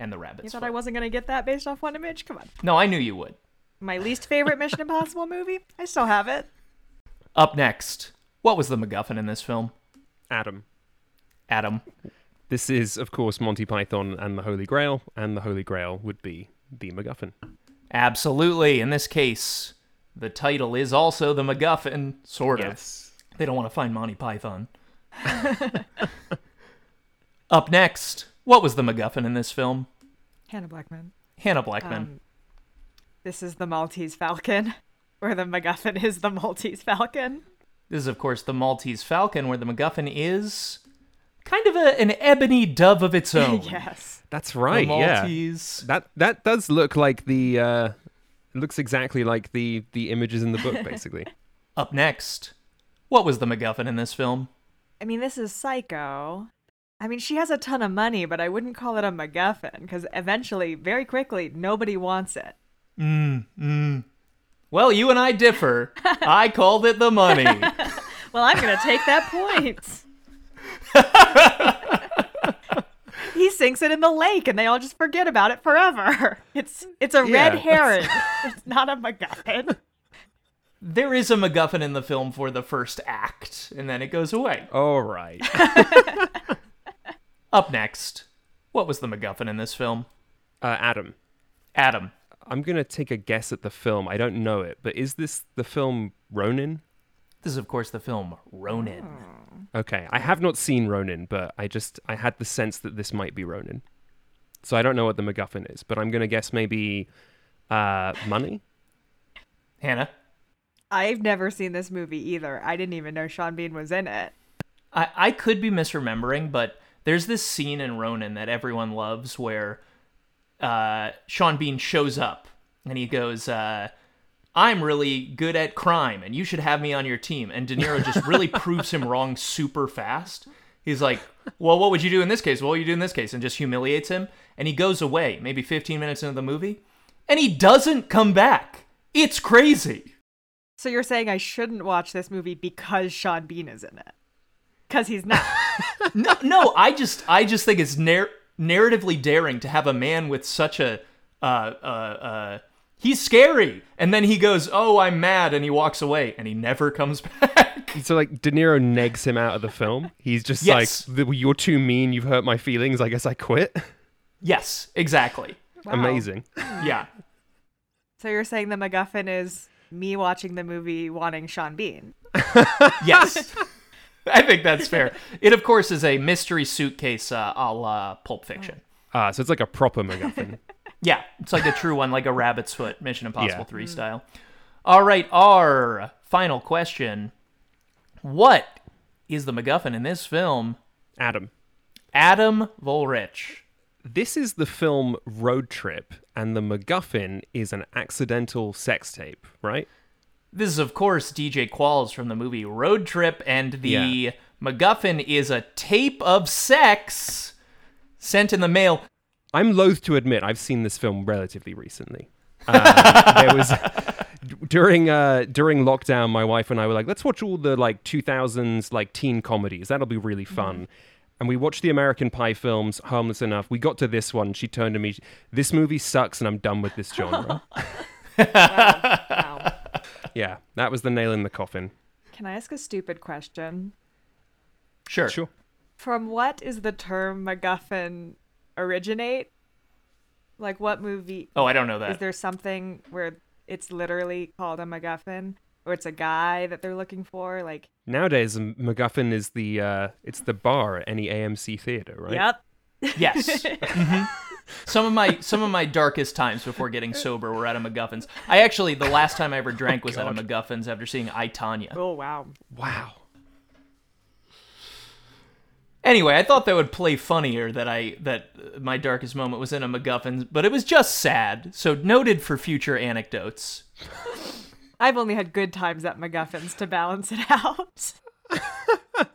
and the rabbit's You Rabbit's thought Foot. I wasn't going to get that based off one image? Come on. No, I knew you would. My least favorite Mission Impossible movie? I still have it. Up next, what was the MacGuffin in this film? Adam. Adam. This is, of course, Monty Python and the Holy Grail, and the Holy Grail would be the MacGuffin. Absolutely. In this case, the title is also the MacGuffin, sort of. Yes. They don't want to find Monty Python. Up next, what was the MacGuffin in this film? Hannah Blechman. Hannah Blechman. Um, this is the Maltese Falcon, where the MacGuffin is the Maltese Falcon. this is, of course, the Maltese Falcon, where the MacGuffin is kind of a, an ebony dove of its own. yes. That's The right. yeah. Maltese. That that does look like the. Uh, it looks exactly like the the images in the book, basically. Up next, what was the MacGuffin in this film? I mean, this is Psycho. I mean, she has a ton of money, but I wouldn't call it a MacGuffin because eventually, very quickly, nobody wants it. Mm, mm. Well, you and I differ. I called it the money. Well, I'm gonna take that point. he sinks it in the lake, and they all just forget about it forever. It's it's a red herring. it's not a MacGuffin. There is a MacGuffin in the film for the first act, and then it goes away. All right. Up next, what was the MacGuffin in this film? Uh, Adam, Adam. I'm gonna take a guess at the film. I don't know it, but is this the film Ronin? This is, of course, the film Ronin. Okay, I have not seen Ronin, but I just I had the sense that this might be Ronin. So I don't know what the MacGuffin is, but I'm gonna guess maybe uh, money. Hannah. I've never seen this movie either. I didn't even know Sean Bean was in it. I, I could be misremembering, but there's this scene in Ronin that everyone loves where uh, Sean Bean shows up and he goes, uh, I'm really good at crime and you should have me on your team. And De Niro just really proves him wrong super fast. He's like, Well, what would you do in this case? What would you do in this case? And just humiliates him. And he goes away, maybe 15 minutes into the movie, and he doesn't come back. It's crazy. So you're saying I shouldn't watch this movie because Sean Bean is in it? Because he's not. no, no, I just I just think it's nar- narratively daring to have a man with such a uh uh uh he's scary and then he goes, "Oh, I'm mad." and he walks away and he never comes back. So like De Niro negs him out of the film. He's just Yes. like, "You're too mean. You've hurt my feelings. I guess I quit." yes, exactly. Wow. Amazing. Yeah. So you're saying the MacGuffin is me watching the movie wanting Sean Bean? Yes. I think that's fair. It of course is a mystery suitcase uh, a la Pulp Fiction. Ah, so it's like a proper MacGuffin. Yeah, it's like a true one, like a rabbit's foot, Mission Impossible Yeah. 3 style. All right, our final question. What is the MacGuffin in this film? Adam, Adam Volrich. this is the film Road Trip, and the MacGuffin is an accidental sex tape, right? This is, of course, DJ Qualls from the movie Road Trip, and the Yeah. MacGuffin is a tape of sex sent in the mail. I'm loath to admit I've seen this film relatively recently. Uh, there was during uh, during lockdown, my wife and I were like, let's watch all the like 2000s like teen comedies. That'll be really fun. And we watched the American Pie films, Harmless Enough. We got to this one. She turned to me, "This movie sucks, and I'm done with this genre." Wow. yeah, that was the nail in the coffin. Can I ask a stupid question? Sure. Sure. From what is the term MacGuffin originate? Like what movie? Oh, I don't know that. Is there something where it's literally called a MacGuffin, or it's a guy that they're looking for? Like, Nowadays, MacGuffin is the uh, it's the bar at any AMC theater, right? yep. Yes. Mhm. Some of my some of my darkest times before getting sober were at a MacGuffin's. I actually the last time I ever drank was at a MacGuffin's after seeing I Tonya. Oh wow. Wow. Anyway, I thought that would play funnier that I that my darkest moment was in a MacGuffin's, but it was just sad. So noted for future anecdotes. I've only had good times at MacGuffins to balance it out.